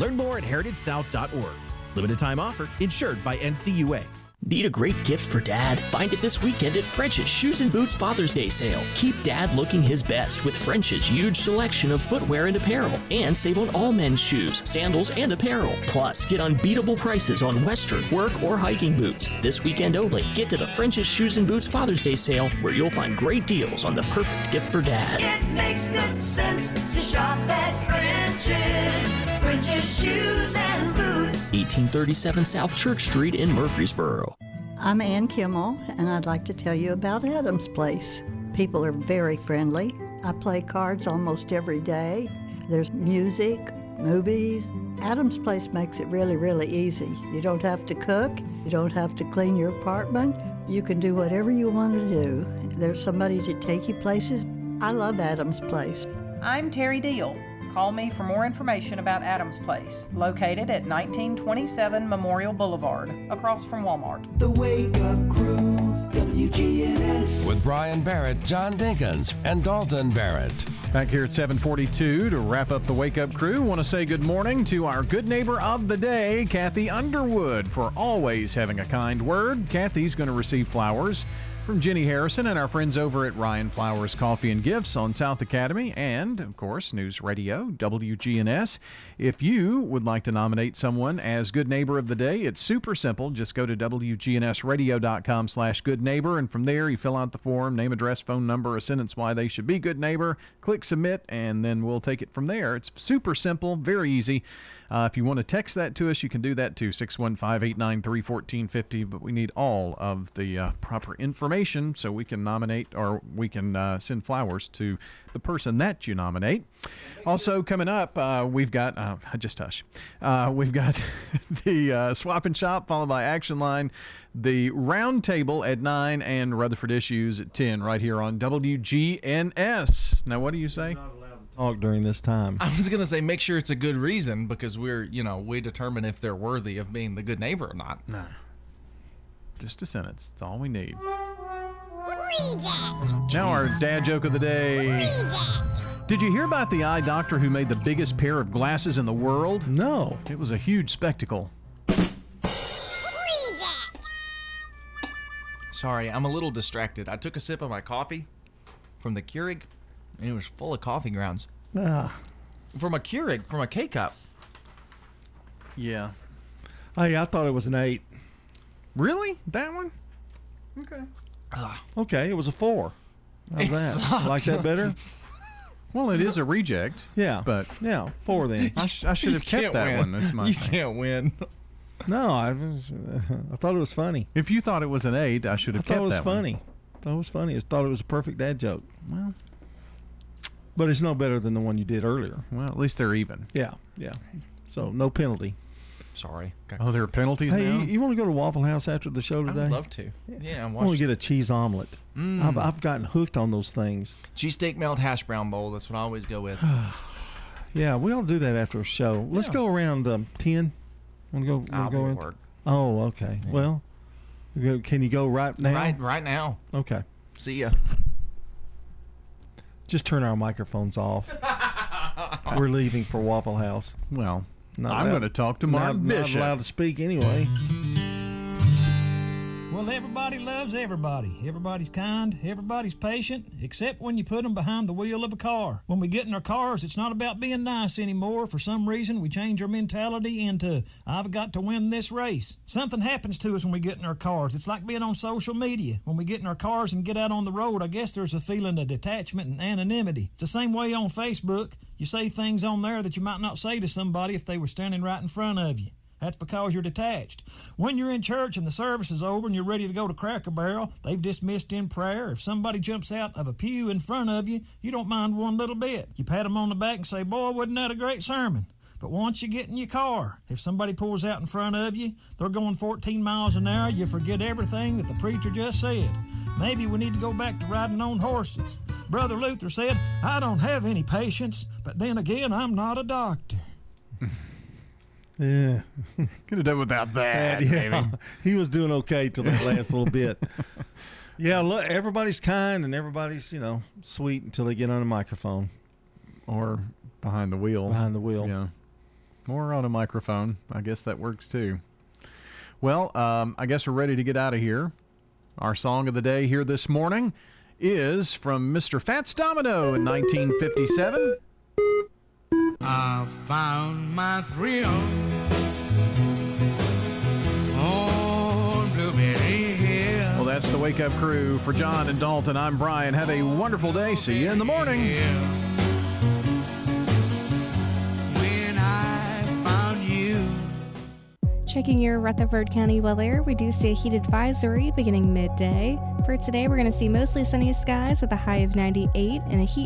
Learn more at heritagesouth.org. Limited time offer, insured by NCUA. Need a great gift for dad? Find it this weekend at French's Shoes and Boots Father's Day sale. Keep dad looking his best with French's huge selection of footwear and apparel. And save on all men's shoes, sandals, and apparel. Plus, get unbeatable prices on Western, work, or hiking boots. This weekend only, get to the French's Shoes and Boots Father's Day sale where you'll find great deals on the perfect gift for dad. It makes good sense to shop at French's. French's shoes and boots. 1837 South Church Street in Murfreesboro. I'm Ann Kimmel, and I'd like to tell you about Adams Place. People are very friendly. I play cards almost every day. There's music, movies. Adams Place makes it really, really easy. You don't have to cook, you don't have to clean your apartment. You can do whatever you want to do. There's somebody to take you places. I love Adams Place. I'm Terry Deal. Call me for more information about Adams Place, located at 1927 Memorial Boulevard, across from Walmart. The Wake Up Crew, WGNS. With Brian Barrett, John Dinkins, and Dalton Barrett. Back here at 742 to wrap up the Wake Up Crew. Want to say good morning to our good neighbor of the day, Kathy Underwood, for always having a kind word. Kathy's going to receive flowers from Jenny Harrison and our friends over at Rion Flowers Coffee and Gifts on South Academy and, of course, News Radio, WGNS. If you would like to nominate someone as Good Neighbor of the Day, it's super simple. Just go to WGNSradio.com slash good neighbor, and from there you fill out the form, name, address, phone number, a sentence why they should be good neighbor, click submit, and then we'll take it from there. It's super simple, very easy. Uh, if you want to text that to us, you can do that too, 615-893-1450, but we need all of the uh, proper information so we can nominate or we can uh, send flowers to the person that you nominate. Also coming up, uh, we've got, uh, just hush, uh, we've got the Swap and Shop followed by Action Line, the Round Table at 9, and Rutherford Issues at 10 right here on WGNS. Now, what do you say? Talk during this time. I was gonna say make sure it's a good reason because we're you know we determine if they're worthy of being the good neighbor or not. No. Just a sentence. That's all we need. Reject. Now our dad joke of the day. Did you hear about the eye doctor who made the biggest pair of glasses in the world? No. It was a huge spectacle. Sorry, I'm a little distracted. I took a sip of my coffee from the Keurig, and it was full of coffee grounds. Ah. From a Keurig, from a K cup. Yeah. Hey, I thought it was an eight. Really? That one? Okay. Okay, it was a four. How's It that? sucked. Like that better? Well, it is a reject. Yeah. But yeah, four then. I, sh- I should have kept that one. That's my You thing. can't win. No, I was, I thought it was funny. If you thought it was an eight, I should I have thought kept it was that one. funny. thought it was funny. I thought it was a perfect dad joke. Well, but it's no better than the one you did earlier. Well, at least they're even. Yeah, yeah. So no penalty. Sorry. Oh, there are penalties Hey, now? you, you want to go to Waffle House after the show I today? would love to. Yeah, I I'm want to watching. get a cheese omelet. Mm. I've, I've gotten hooked on those things. Cheesesteak melt hash brown bowl. That's what I always go with. Yeah, we ought to do that after a show. Let's Yeah. go around um, ten. Want to go? wanna I'll go be at around? work. Oh, okay. Well, go- can you go right now? Right, right now. Okay. See ya. Just turn our microphones off. we're leaving for Waffle House. Well, Not I'm allowed- going to talk to not- Mark not Bishop. allowed to speak anyway. Well, everybody loves everybody. Everybody's kind, everybody's patient, except when you put them behind the wheel of a car. When we get in our cars, it's not about being nice anymore. For some reason, we change our mentality into, I've got to win this race. Something happens to us when we get in our cars. It's like being on social media. When we get in our cars and get out on the road, I guess there's a feeling of detachment and anonymity. It's the same way on Facebook. You say things on there that you might not say to somebody if they were standing right in front of you. That's because you're detached. When you're in church and the service is over and you're ready to go to Cracker Barrel, they've dismissed in prayer. If somebody jumps out of a pew in front of you, you don't mind one little bit. You pat them on the back and say, Boy, wasn't that a great sermon? But once you get in your car, if somebody pulls out in front of you, they're going 14 miles an hour, you forget everything that the preacher just said. Maybe we need to go back to riding on horses. Brother Luther said, I don't have any patience, but then again, I'm not a doctor. Yeah. Could have done without that. yeah. maybe. He was doing okay till that last little bit. Yeah, look, everybody's kind and everybody's, you know, sweet until they get on a microphone. Or behind the wheel. Behind the wheel. Yeah. Or on a microphone. I guess that works too. Well, um, I guess we're ready to get out of here. Our song of the day here this morning is from Mr. Fats Domino in 1957. I found my thrill on Blueberry Hill. Well, that's the Wake Up Crew. For John and Dalton, I'm Brian. Have a wonderful day. See you in the morning. When I found you. Checking your Rutherford County weather, we do see a heat advisory beginning midday. For today, we're going to see mostly sunny skies with a high of 98 and a heat